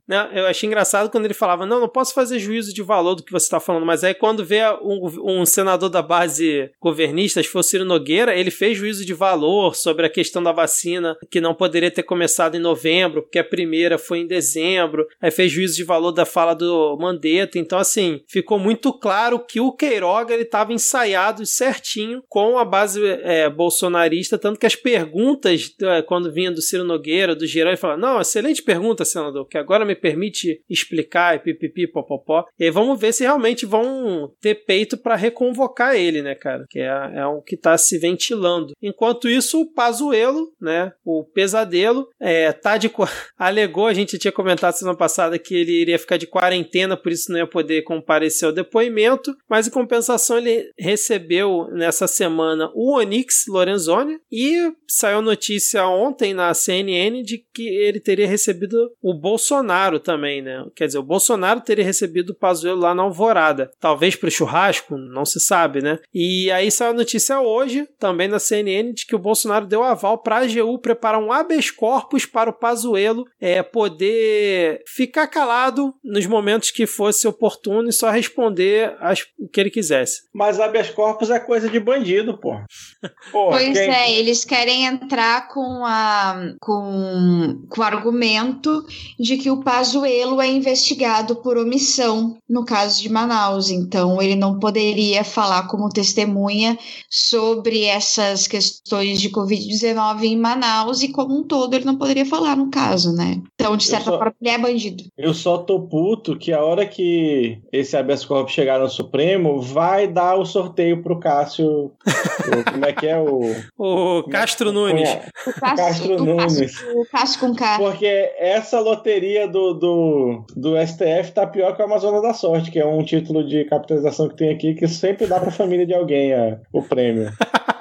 Não, eu achei engraçado quando ele falava: não, não posso fazer juízo de valor do que você está falando, mas aí quando vê um, um, senador da base governista, se fosse Ciro Nogueira, ele fez juízo de valor sobre a questão da vacina que não poderia ter começado em novembro, porque a primeira foi em dezembro, aí fez juízo de valor da fala do Mandetta, então assim, ficou muito claro que o Queiroga ele estava ensaiado certinho com a base é, bolsonarista, tanto que as perguntas, é, quando vinha do Ciro Nogueira, do Girão, ele falava, não, excelente pergunta, senador, que agora me permite explicar e pipipi, popopó. E aí vamos ver se realmente vão ter peito para reconvocar ele, né, cara? Que é, é o que tá se ventilando. Enquanto isso, o Pazuelo, né, o pesadelo, é, tá de... alegou, a gente tinha comentado semana passada que ele iria ficar de quarentena, por isso não ia poder comparecer ao depoimento, mas em compensação ele recebeu nessa semana o Onyx Lorenzoni e saiu notícia ontem na CNN de que ele teria recebido o Bolsonaro também, né? Quer dizer, o Bolsonaro teria recebido o Pazuello lá na Alvorada. Talvez para o churrasco, não se sabe, né? E aí saiu a notícia hoje, também na CNN, de que o Bolsonaro deu aval para a AGU preparar um habeas corpus para o Pazuello é, poder ficar calado nos momentos que fosse oportuno e só responder as, o que ele quisesse. Mas habeas corpus é coisa de bandido, pô. Porra, pois quem... é, eles querem entrar com, a, com, com argumento de que o Pazuello é investigado por omissão no caso de Manaus. Então, ele não poderia falar como testemunha sobre essas questões de Covid-19 em Manaus e, como um todo, ele não poderia falar no caso, né? Então, de certa só, forma, ele é bandido. Eu só tô puto que a hora que esse habeas corpus chegar no Supremo, vai dar o sorteio pro Cássio. o, como é que é o. O Castro Nunes. O Castro, Castro Nunes. O Cássio com K. Porque essa loteria do, do, do STF tá pior que a Amazônia da Sorte, que é um título de capitalização que tem aqui que sempre dá pra família de alguém a, o prêmio.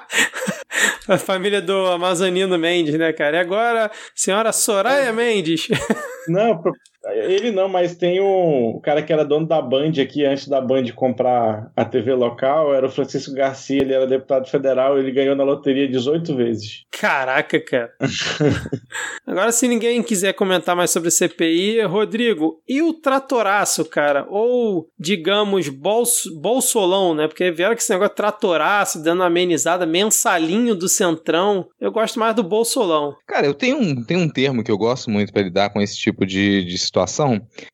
A família do Amazonino Mendes, né, cara? E agora, senhora Soraya Mendes. Não, ele não, mas tem um o cara que era dono da Band aqui antes da Band comprar a TV local, era o Francisco Garcia, ele era deputado federal, ele ganhou na loteria 18 vezes. Caraca, cara. Agora, se ninguém quiser comentar mais sobre CPI, Rodrigo, e o tratoraço, cara? Ou, digamos, bolso, bolsolão, né? Porque vieram que esse negócio tratoraço, dando uma amenizada, mensalinho do Centrão. Eu gosto mais do bolsolão. Cara, eu tenho um, tenho um termo que eu gosto muito para lidar com esse tipo de, de situação,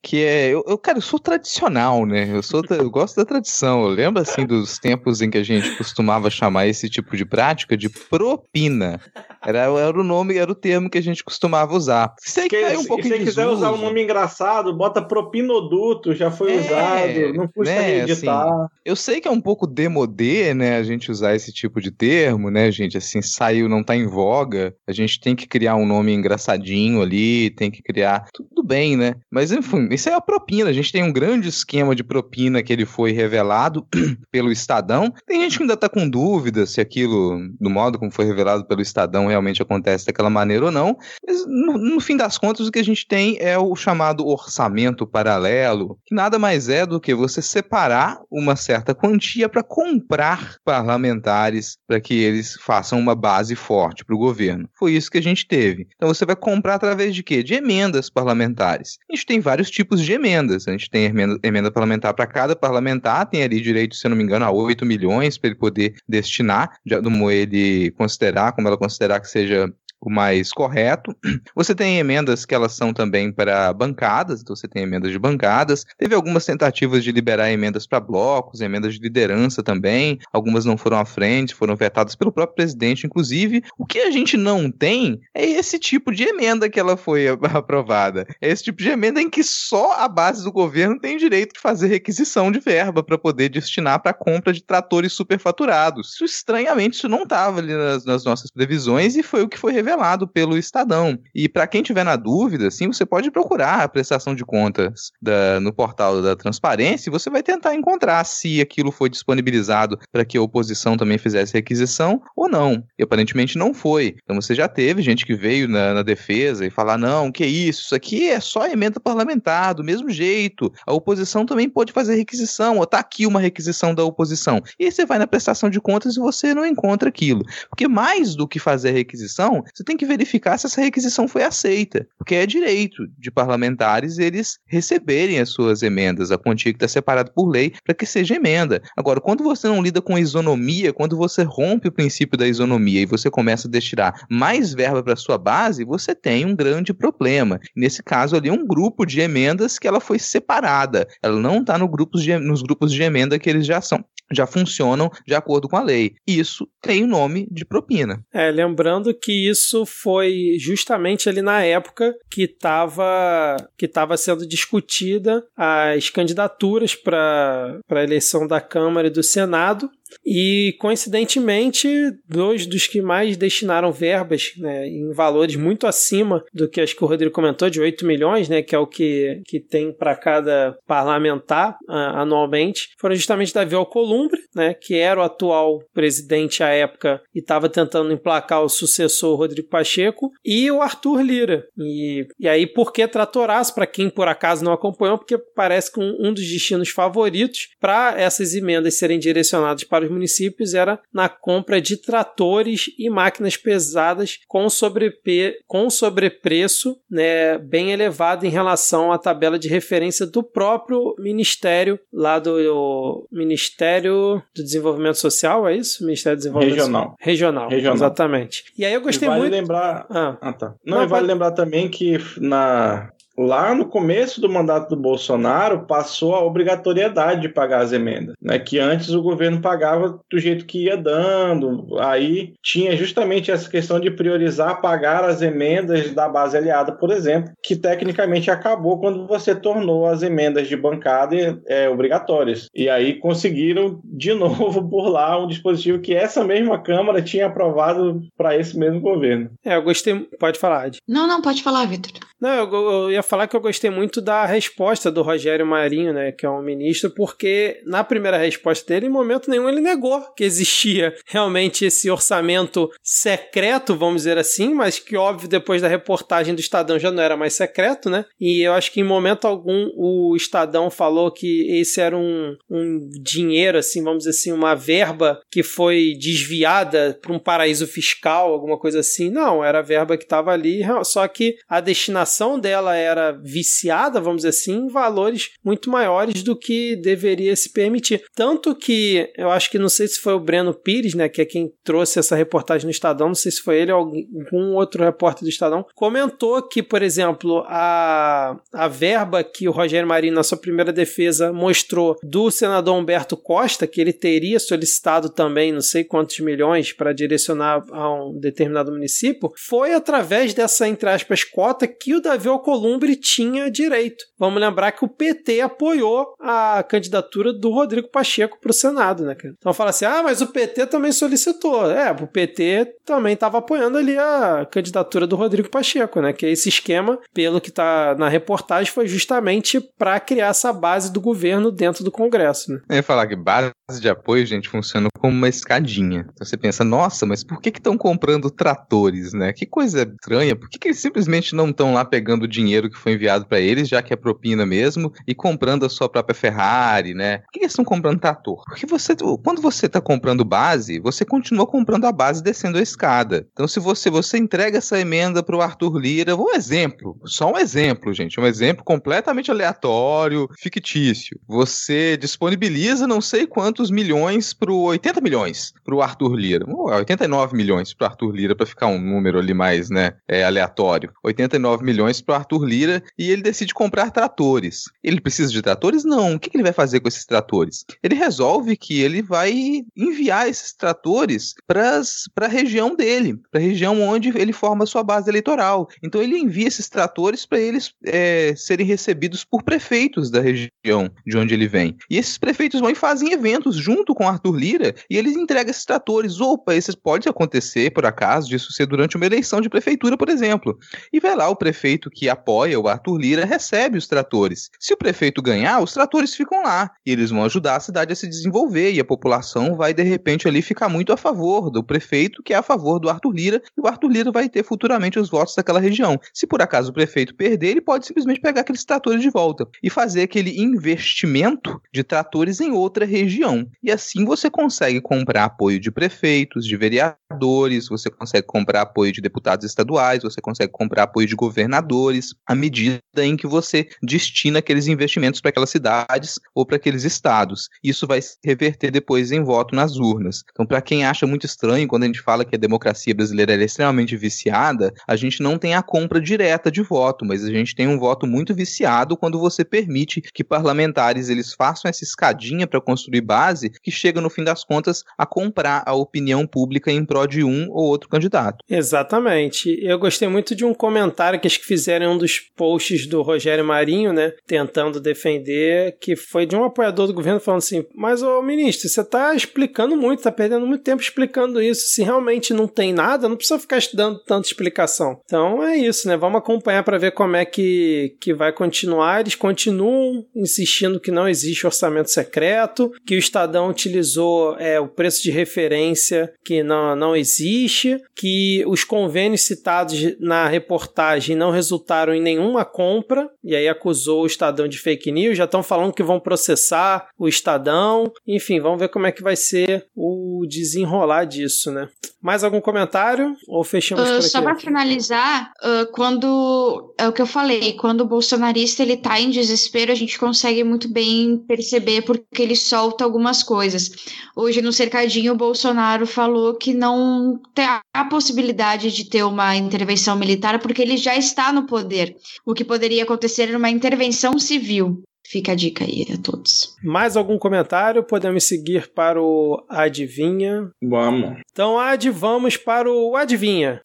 que é, eu, eu, cara, eu sou tradicional, né? Eu sou, eu gosto da tradição. Eu lembro assim dos tempos em que a gente costumava chamar esse tipo de prática de propina. Era, era o nome, era o termo que a gente costumava usar. Sei que, que um pouco Se você quiser usar um nome engraçado, bota propinoduto, já foi é, usado, não custa né, editar. Assim, eu sei que é um pouco demodê, né, a gente usar esse tipo de termo, né, gente, assim, saiu, não tá em voga, a gente tem que criar um nome engraçadinho ali, tem que criar, tudo bem, né, mas enfim, isso é a propina, a gente tem um grande esquema de propina que ele foi revelado pelo Estadão, tem gente que ainda tá com dúvida se aquilo, do modo como foi revelado pelo Estadão, realmente acontece daquela maneira ou não, mas no, no fim das contas o que a gente tem é o chamado orçamento paralelo, que nada mais é do que você separar uma certa quantia para comprar parlamentares para que eles façam uma base forte para o governo. Foi isso que a gente teve. Então você vai comprar através de quê? De emendas parlamentares. A gente tem vários tipos de emendas. A gente tem emenda, emenda parlamentar para cada parlamentar, tem ali direito, se não me engano, a 8 milhões para ele poder destinar, de, como ele considerar, como ela considerar que seja o mais correto. Você tem emendas que elas são também para bancadas, então você tem emendas de bancadas. Teve algumas tentativas de liberar emendas para blocos, emendas de liderança também. Algumas não foram à frente, foram vetadas pelo próprio presidente, inclusive. O que a gente não tem é esse tipo de emenda que ela foi aprovada. É esse tipo de emenda em que só a base do governo tem direito de fazer requisição de verba para poder destinar para compra de tratores superfaturados. Isso, estranhamente, isso não estava ali nas, nas nossas previsões e foi o que foi revelado revelado pelo Estadão. E para quem tiver na dúvida, sim, você pode procurar a prestação de contas da, no portal da transparência e você vai tentar encontrar se aquilo foi disponibilizado para que a oposição também fizesse requisição ou não. E aparentemente não foi. Então você já teve gente que veio na, na defesa e falar: não, que isso, isso aqui é só emenda parlamentar, do mesmo jeito. A oposição também pode fazer requisição, ou tá aqui uma requisição da oposição. E aí você vai na prestação de contas e você não encontra aquilo. Porque mais do que fazer requisição, você tem que verificar se essa requisição foi aceita, porque é direito de parlamentares eles receberem as suas emendas, a quantia que está separada por lei, para que seja emenda. Agora, quando você não lida com isonomia, quando você rompe o princípio da isonomia e você começa a destinar mais verba para sua base, você tem um grande problema. Nesse caso ali, um grupo de emendas que ela foi separada, ela não está no nos grupos de emenda que eles já são já funcionam de acordo com a lei. Isso tem o nome de propina. É, lembrando que isso foi justamente ali na época que estava que tava sendo discutida as candidaturas para a eleição da Câmara e do Senado e, coincidentemente, dois dos que mais destinaram verbas né, em valores muito acima do que acho que o Rodrigo comentou, de 8 milhões, né, que é o que, que tem para cada parlamentar uh, anualmente, foram justamente Davi Alcolumbre, né, que era o atual presidente à época e estava tentando emplacar o sucessor Rodrigo Pacheco, e o Arthur Lira. E, e aí, por que Tratoraço? Para quem por acaso não acompanhou, porque parece que um, um dos destinos favoritos para essas emendas serem direcionadas para os municípios era na compra de tratores e máquinas pesadas com, sobrepe com sobrepreço né, bem elevado em relação à tabela de referência do próprio Ministério, lá do Ministério do Desenvolvimento Social, é isso? Ministério do Desenvolvimento Regional. Regional, Regional. exatamente. E aí eu gostei e vale muito. Lembrar... Ah. ah, tá. Não, Não e vale lembrar também que na lá no começo do mandato do Bolsonaro passou a obrigatoriedade de pagar as emendas, né? Que antes o governo pagava do jeito que ia dando. Aí tinha justamente essa questão de priorizar pagar as emendas da base aliada, por exemplo, que tecnicamente acabou quando você tornou as emendas de bancada é, obrigatórias. E aí conseguiram de novo burlar um dispositivo que essa mesma Câmara tinha aprovado para esse mesmo governo. É, eu gostei. Pode falar, Adi. Não, não, pode falar, Vitor. Não, eu, eu, ia falar que eu gostei muito da resposta do Rogério Marinho, né, que é um ministro, porque na primeira resposta dele, em momento nenhum, ele negou que existia realmente esse orçamento secreto, vamos dizer assim, mas que, óbvio, depois da reportagem do Estadão já não era mais secreto, né? E eu acho que em momento algum o Estadão falou que esse era um, um dinheiro, assim, vamos dizer assim, uma verba que foi desviada para um paraíso fiscal, alguma coisa assim. Não, era a verba que estava ali, só que a destinação dela era viciada, vamos dizer assim, em valores muito maiores do que deveria se permitir. Tanto que eu acho que não sei se foi o Breno Pires, né, que é quem trouxe essa reportagem no Estadão, não sei se foi ele ou algum outro repórter do Estadão, comentou que, por exemplo, a, a verba que o Rogério Marinho, na sua primeira defesa, mostrou do senador Humberto Costa, que ele teria solicitado também não sei quantos milhões para direcionar a um determinado município, foi através dessa, entre aspas, cota que o Davi Alcolumbre tinha direito. Vamos lembrar que o PT apoiou a candidatura do Rodrigo Pacheco para o Senado, né? Então fala assim: ah, mas o PT também solicitou. É, o PT também estava apoiando ali a candidatura do Rodrigo Pacheco, né? Que esse esquema, pelo que está na reportagem, foi justamente para criar essa base do governo dentro do Congresso. Né? Eu ia falar que base de apoio, gente, funciona como uma escadinha. Então você pensa, nossa, mas por que estão comprando tratores, né? Que coisa estranha. Por que, que eles simplesmente não estão lá pegando o dinheiro que foi enviado para eles, já que é propina mesmo, e comprando a sua própria Ferrari, né? Por que eles estão comprando trator? Porque você, quando você está comprando base, você continua comprando a base descendo a escada. Então se você você entrega essa emenda para o Arthur Lira, um exemplo, só um exemplo, gente, um exemplo completamente aleatório, fictício. Você disponibiliza não sei quantos milhões para 80 milhões para o Arthur Lira. 89 milhões para Arthur Lira para ficar um número ali mais, né, é, aleatório. 89 milhões para Arthur Lira e ele decide comprar tratores. Ele precisa de tratores? Não. O que, ele vai fazer com esses tratores? Ele resolve que ele vai enviar esses tratores para a região dele, para a região onde ele forma sua base eleitoral. Então ele envia esses tratores para eles é, serem recebidos por prefeitos da região de onde ele vem. E esses prefeitos vão e fazem eventos junto com Arthur Lira e eles entregam esses tratores. Opa, isso pode acontecer, por acaso, disso ser durante uma eleição de prefeitura, por exemplo. E vai lá o prefeito que apoia o Arthur Lira recebe os tratores. Se o prefeito ganhar, os tratores ficam lá e eles vão ajudar a cidade a se desenvolver e a população vai de repente ali ficar muito a favor do prefeito que é a favor do Arthur Lira e o Arthur Lira vai ter futuramente os votos daquela região. Se por acaso o prefeito perder, ele pode simplesmente pegar aqueles tratores de volta e fazer aquele investimento de tratores em outra região. E assim você consegue comprar apoio de prefeitos, de vereadores, você consegue comprar apoio de deputados estaduais, você consegue comprar apoio de governadores, à medida em que você destina aqueles investimentos para aquelas cidades ou para aqueles estados. Isso vai se reverter depois em voto nas urnas. Então, para quem acha muito estranho quando a gente fala que a democracia brasileira é extremamente viciada, a gente não tem a compra direta de voto, mas a gente tem um voto muito viciado quando você permite que parlamentares eles façam essa escadinha para construir base que chega no fim das contas a comprar a opinião pública em prol de um ou outro candidato. Exatamente. Eu gostei muito de um comentário que acho que fizeram em um dos posts do Rogério Marinho, né, tentando defender, que foi de um apoiador do governo falando assim: "Mas ô ministro, você está explicando muito, está perdendo muito tempo explicando isso. Se realmente não tem nada, não precisa ficar dando tanta explicação". Então é isso, né? Vamos acompanhar para ver como é que que vai continuar. Eles continuam insistindo que não existe orçamento secreto, que o Estadão utilizou é, o preço de referência que não, não existe, que os convênios citados na reportagem não resultaram em nenhuma compra, e aí acusou o Estadão de fake news, já estão falando que vão processar o Estadão, enfim, vamos ver como é que vai ser o desenrolar disso, né? Mais algum comentário? Ou fechamos uh, por aqui? Só para finalizar, uh, quando é o que eu falei, quando o bolsonarista ele tá em desespero, a gente consegue muito bem perceber porque ele solta algumas coisas. Hoje no cercadinho o Bolsonaro falou que não tem a possibilidade de ter uma intervenção militar porque ele já está no poder. O que poderia acontecer era uma intervenção civil. Fica a dica aí a todos. Mais algum comentário? Podemos seguir para o Adivinha. Vamos. Então, Ad, vamos para o Adivinha.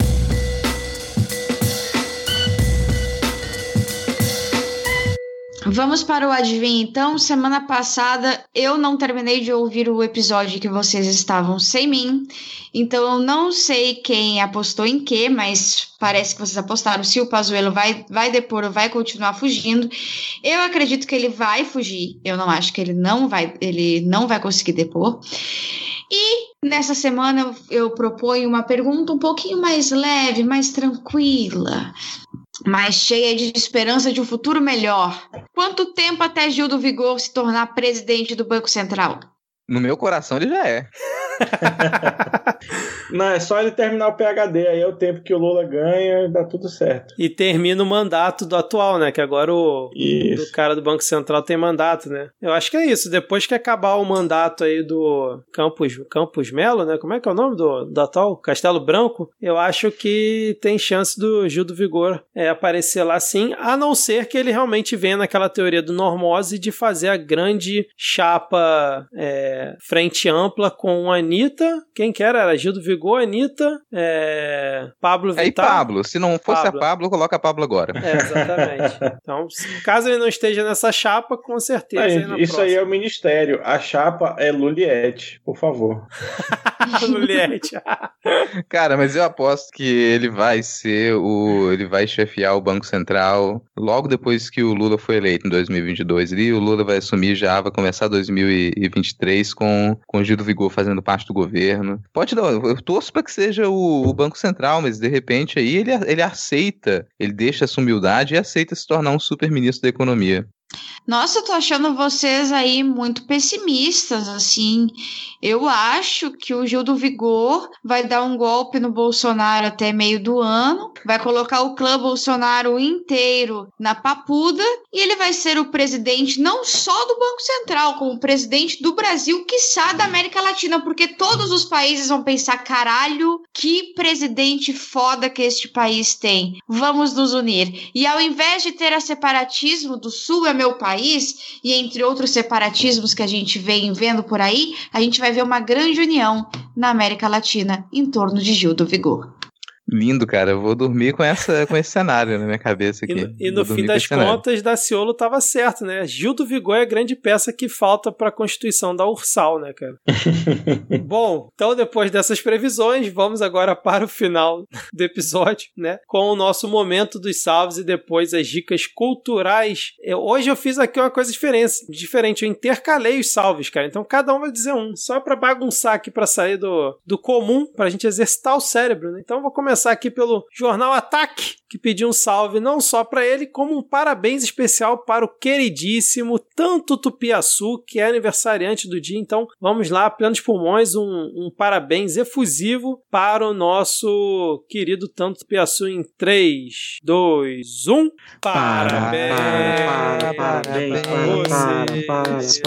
Vamos para o adivinho então. Semana passada eu não terminei de ouvir o episódio que vocês estavam sem mim. Então eu não sei quem apostou em quê, mas parece que vocês apostaram se o Pazuello vai, vai depor ou vai continuar fugindo. Eu acredito que ele vai fugir. Eu não acho que ele não vai, ele não vai conseguir depor. E nessa semana eu, eu proponho uma pergunta um pouquinho mais leve, mais tranquila mas cheia de esperança de um futuro melhor. Quanto tempo até Gil do Vigor se tornar presidente do Banco Central? No meu coração ele já é. Não, é só ele terminar o PHD, aí é o tempo que o Lula ganha e dá tudo certo. E termina o mandato do atual, né? Que agora o do cara do Banco Central tem mandato, né? Eu acho que é isso. Depois que acabar o mandato aí do Campos, Campos Melo, né? Como é que é o nome do, do atual? Castelo Branco. Eu acho que tem chance do Gil do Vigor é, aparecer lá sim, a não ser que ele realmente venha naquela teoria do normose de fazer a grande chapa é, frente ampla com a Anitta, quem que era? Era Gildo Vigor, Anitta, é... Pablo Vittar. É, e Pablo. Se não fosse Pablo. a Pablo, coloca a Pablo agora. É, exatamente. então, caso ele não esteja nessa chapa, com certeza. Aí, aí isso próxima. aí é o ministério. A chapa é Luliette, por favor. Luliette. Cara, mas eu aposto que ele vai ser o. Ele vai chefiar o Banco Central logo depois que o Lula foi eleito em 2022. E o Lula vai assumir já, vai começar 2023 com, com o Gildo Vigor fazendo parte do governo. Pode dar, eu torço para que seja o, o, Banco Central, mas de repente aí ele, ele aceita, ele deixa essa humildade e aceita se tornar um super ministro da economia. Nossa, eu tô achando vocês aí muito pessimistas, assim. Eu acho que o Gil do Vigor vai dar um golpe no Bolsonaro até meio do ano, vai colocar o clã Bolsonaro inteiro na papuda e ele vai ser o presidente não só do Banco Central, como presidente do Brasil, quiçá da América Latina, porque todos os países vão pensar: caralho, que presidente foda que este país tem. Vamos nos unir. E ao invés de ter a separatismo do Sul é meu país, e entre outros separatismos que a gente vem vendo por aí, a gente vai ver uma grande união na América Latina em torno de Gil do Vigor. Lindo, cara. Eu vou dormir com, essa, com esse cenário na minha cabeça aqui. E no, e no fim das contas, Daciolo tava certo, né? Gil do Vigor é a grande peça que falta para a constituição da Ursal, né, cara? Bom, então depois dessas previsões, vamos agora para o final do episódio, né? Com o nosso momento dos salves e depois as dicas culturais. Eu, hoje eu fiz aqui uma coisa diferente, diferente. Eu intercalei os salves, cara. Então cada um vai dizer um, só para bagunçar aqui, para sair do, do comum, pra gente exercitar o cérebro, né? Então eu vou começar começar aqui pelo Jornal Ataque, que pediu um salve não só para ele, como um parabéns especial para o queridíssimo Tanto Tupiaçu, que é aniversariante do dia. Então vamos lá, plenos pulmões, um, um parabéns efusivo para o nosso querido Tanto Tupiaçu em 3, 2, 1. Parabéns! Parabéns para você!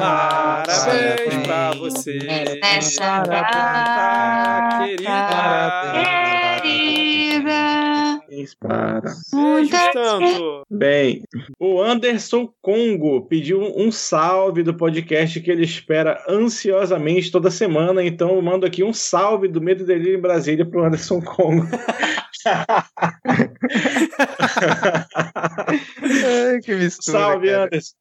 Parabéns para você! Nessa data querida! Yay! Querida. Para. Beijo tanto. Bem, o Anderson Congo pediu um salve do podcast que ele espera ansiosamente toda semana. Então eu mando aqui um salve do Medo e Delírio em Brasília pro Anderson Congo. Ai, que mistura. Salve, cara. Anderson.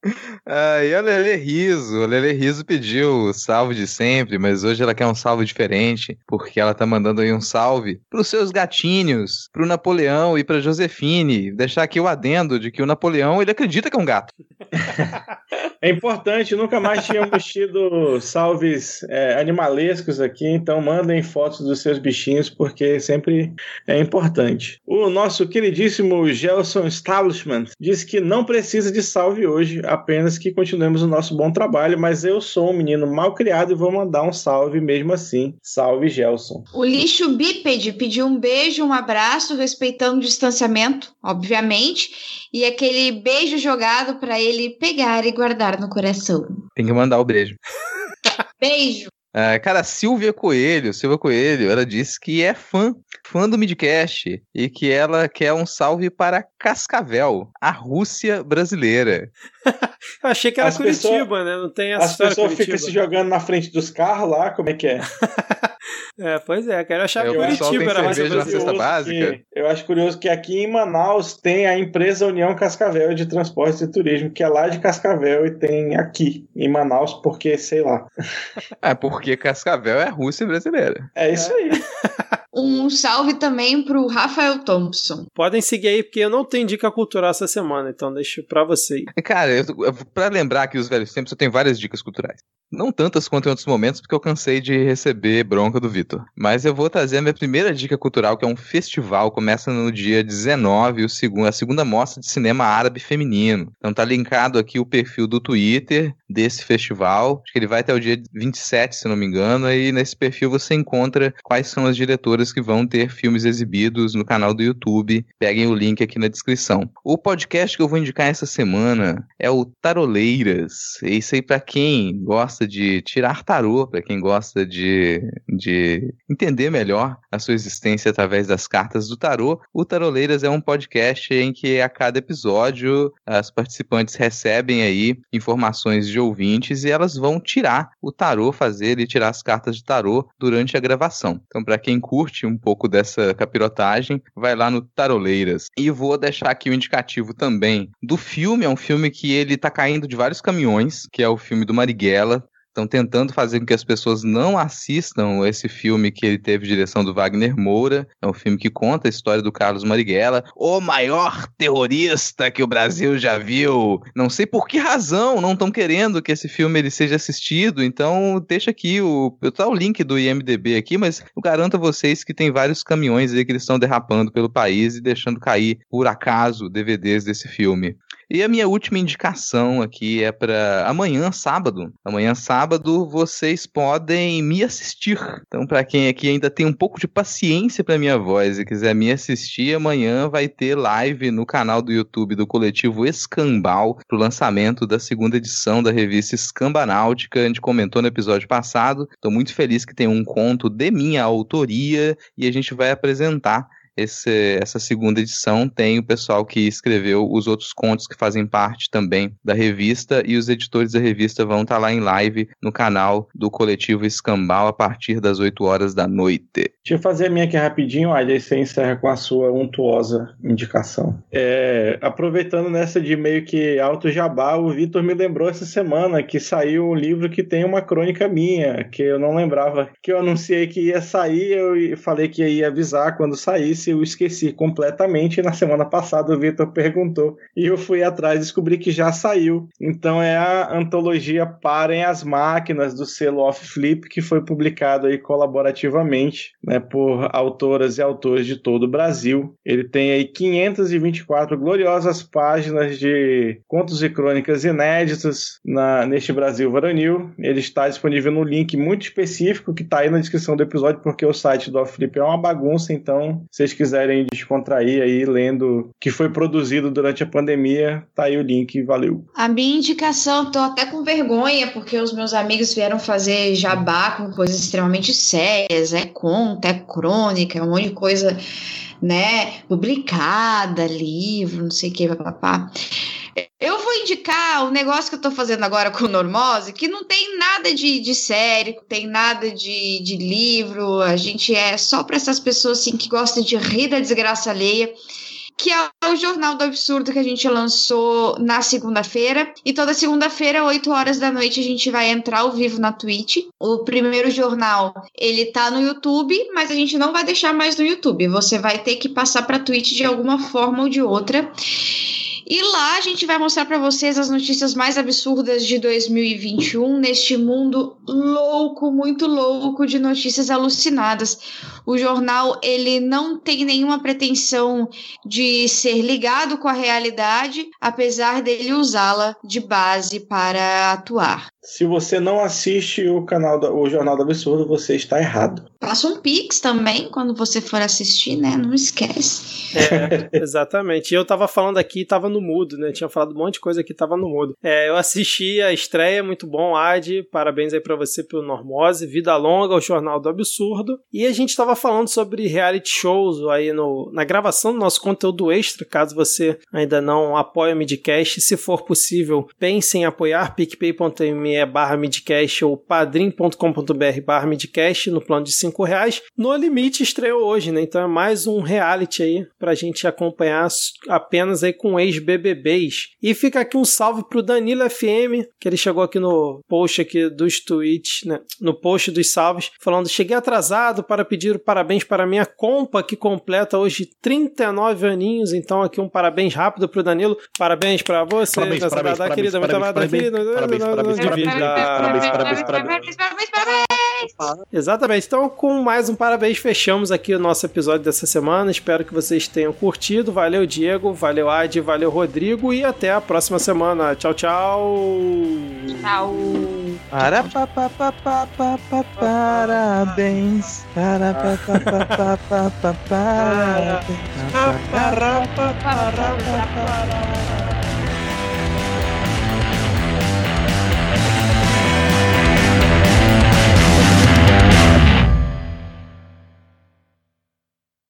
Ah, e a Lele Riso. A Lele Riso pediu o salve de sempre, mas hoje ela quer um salve diferente, porque ela tá mandando aí um salve pros seus gatinhos, pro Napoleão e pra Josefine. Deixar aqui o adendo de que o Napoleão, ele acredita que é um gato. É importante, nunca mais tínhamos tido salves é, animalescos aqui, então mandem fotos dos seus bichinhos, porque sempre é importante importante. O nosso queridíssimo Gelson Establishment diz que não precisa de salve hoje, apenas que continuemos o nosso bom trabalho, mas eu sou um menino mal criado e vou mandar um salve mesmo assim. Salve, Gelson. O lixo bípede pediu um beijo, um abraço, respeitando o distanciamento, obviamente, e aquele beijo jogado para ele pegar e guardar no coração. Tem que mandar o beijo. Beijo. Uh, cara, Silvia Coelho, Silvia Coelho, ela disse que é fã, fã do Midcast e que ela quer um salve para Cascavel, a Rússia brasileira. Eu achei que era as Curitiba, pessoa, né? Não tem essa As pessoas ficam se jogando na frente dos carros lá, como é que é? é, pois é, quero achar que Curitiba era a Rússia brasileira. básica. Que, eu acho curioso que aqui em Manaus tem a empresa União Cascavel de Transportes e Turismo, que é lá de Cascavel e tem aqui em Manaus, porque sei lá. É, porque Cascavel é a Rússia brasileira. É isso aí. Um salve também pro Rafael Thompson. Podem seguir aí, porque eu não tenho dica cultural essa semana, então deixo pra vocês. Cara, eu, pra lembrar que os velhos tempos eu tenho várias dicas culturais. Não tantas quanto em outros momentos, porque eu cansei de receber bronca do Vitor. Mas eu vou trazer a minha primeira dica cultural, que é um festival, começa no dia 19, o segundo, a segunda mostra de cinema árabe feminino. Então tá linkado aqui o perfil do Twitter desse festival. Acho que ele vai até o dia 27, se não me engano, e nesse perfil você encontra quais são as diretoras que vão ter filmes exibidos no canal do YouTube. Peguem o link aqui na descrição. O podcast que eu vou indicar essa semana é o Taroleiras. Isso aí para quem gosta de tirar tarô, para quem gosta de, de entender melhor a sua existência através das cartas do tarô. O Taroleiras é um podcast em que a cada episódio as participantes recebem aí informações de ouvintes e elas vão tirar o tarô, fazer e tirar as cartas de tarô durante a gravação. Então, para quem curte curte um pouco dessa capirotagem, vai lá no Taroleiras. E vou deixar aqui o indicativo também do filme, é um filme que ele tá caindo de vários caminhões, que é o filme do Marighella, estão tentando fazer com que as pessoas não assistam esse filme que ele teve direção do Wagner Moura. É um filme que conta a história do Carlos Marighella, o maior terrorista que o Brasil já viu. Não sei por que razão não estão querendo que esse filme ele seja assistido. Então deixa aqui o, eu tá o link do IMDb aqui, mas eu garanto a vocês que tem vários caminhões aí que eles estão derrapando pelo país e deixando cair por acaso DVDs desse filme. E a minha última indicação aqui é para amanhã, sábado. Amanhã, sábado, vocês podem me assistir. Então, para quem aqui ainda tem um pouco de paciência para minha voz e quiser me assistir, amanhã vai ter live no canal do YouTube do coletivo Escambal pro lançamento da segunda edição da revista Escambanáutica. A gente comentou no episódio passado. Estou muito feliz que tem um conto de minha autoria e a gente vai apresentar esse, essa segunda edição tem o pessoal que escreveu os outros contos que fazem parte também da revista e os editores da revista vão estar tá lá em live no canal do coletivo Escambau a partir das 8 horas da noite. Deixa eu fazer a minha aqui rapidinho, aí você encerra com a sua untuosa indicação. É, aproveitando nessa de meio que alto jabá, o Vitor me lembrou essa semana que saiu um livro que tem uma crônica minha, que eu não lembrava, que eu anunciei que ia sair, eu falei que ia avisar quando saísse eu esqueci completamente. Na semana passada o Vitor perguntou e eu fui atrás e descobri que já saiu. Então é a antologia Parem as Máquinas do selo Off Flip que foi publicado aí colaborativamente né, por autoras e autores de todo o Brasil. Ele tem aí 524 gloriosas páginas de contos e crônicas inéditos na, neste Brasil varonil. Ele está disponível no link muito específico que está aí na descrição do episódio porque o site do Off Flip é uma bagunça, então vocês quiserem descontrair aí lendo que foi produzido durante a pandemia, tá aí o link, valeu. A minha indicação, tô até com vergonha, porque os meus amigos vieram fazer jabá com coisas extremamente sérias, é conta, é crônica, é um monte de coisa, né, publicada, livro, não sei o que, papapá. Vou indicar o negócio que eu tô fazendo agora com Normose, que não tem nada de, de série, tem nada de, de livro, a gente é só para essas pessoas assim, que gostam de rir da desgraça alheia que é o Jornal do Absurdo que a gente lançou na segunda-feira. E toda segunda-feira, 8 horas da noite, a gente vai entrar ao vivo na Twitch. O primeiro jornal, ele tá no YouTube, mas a gente não vai deixar mais no YouTube. Você vai ter que passar pra Twitch de alguma forma ou de outra. E lá a gente vai mostrar para vocês as notícias mais absurdas de 2021 neste mundo louco, muito louco de notícias alucinadas. O jornal ele não tem nenhuma pretensão de ser ligado com a realidade, apesar dele usá-la de base para atuar. Se você não assiste o canal do, o Jornal do Absurdo, você está errado. Passa um Pix também quando você for assistir, né? Não esquece. É, exatamente. E eu tava falando aqui, tava no mudo, né? Tinha falado um monte de coisa aqui, tava no mudo. É, eu assisti a estreia, muito bom, Ad. Parabéns aí pra você pelo Normose. Vida longa, o Jornal do Absurdo. E a gente tava falando sobre reality shows aí no, na gravação do nosso conteúdo extra. Caso você ainda não apoie o Midcast, se for possível, pense em apoiar picpay.me é barra midcast ou padrim.com.br barra midcast no plano de 5 reais. No Limite estreou hoje, né? Então é mais um reality aí pra gente acompanhar apenas aí com ex-BBBs. E fica aqui um salve pro Danilo FM, que ele chegou aqui no post aqui dos tweets, né? No post dos salves, falando: cheguei atrasado para pedir parabéns para minha compa que completa hoje 39 aninhos. Então aqui um parabéns rápido pro Danilo. Parabéns para você, parabéns, parabéns, parabéns, querida, muito parabéns, amada parabéns, parabéns, parabéns, parabéns, parabéns, parabéns, parabéns, parabéns. Exatamente. Então, com mais um parabéns, fechamos aqui o nosso episódio dessa semana. Espero que vocês tenham curtido. Valeu, Diego. Valeu, Adi. Valeu, Rodrigo. E até a próxima semana. Tchau, tchau. Tchau. Para, pa, pa, pa, pa, pa, pa, parabéns. Para, pa, pa, pa, pa, pa, pa, parabéns. Pará, pará, pará, pará, pará.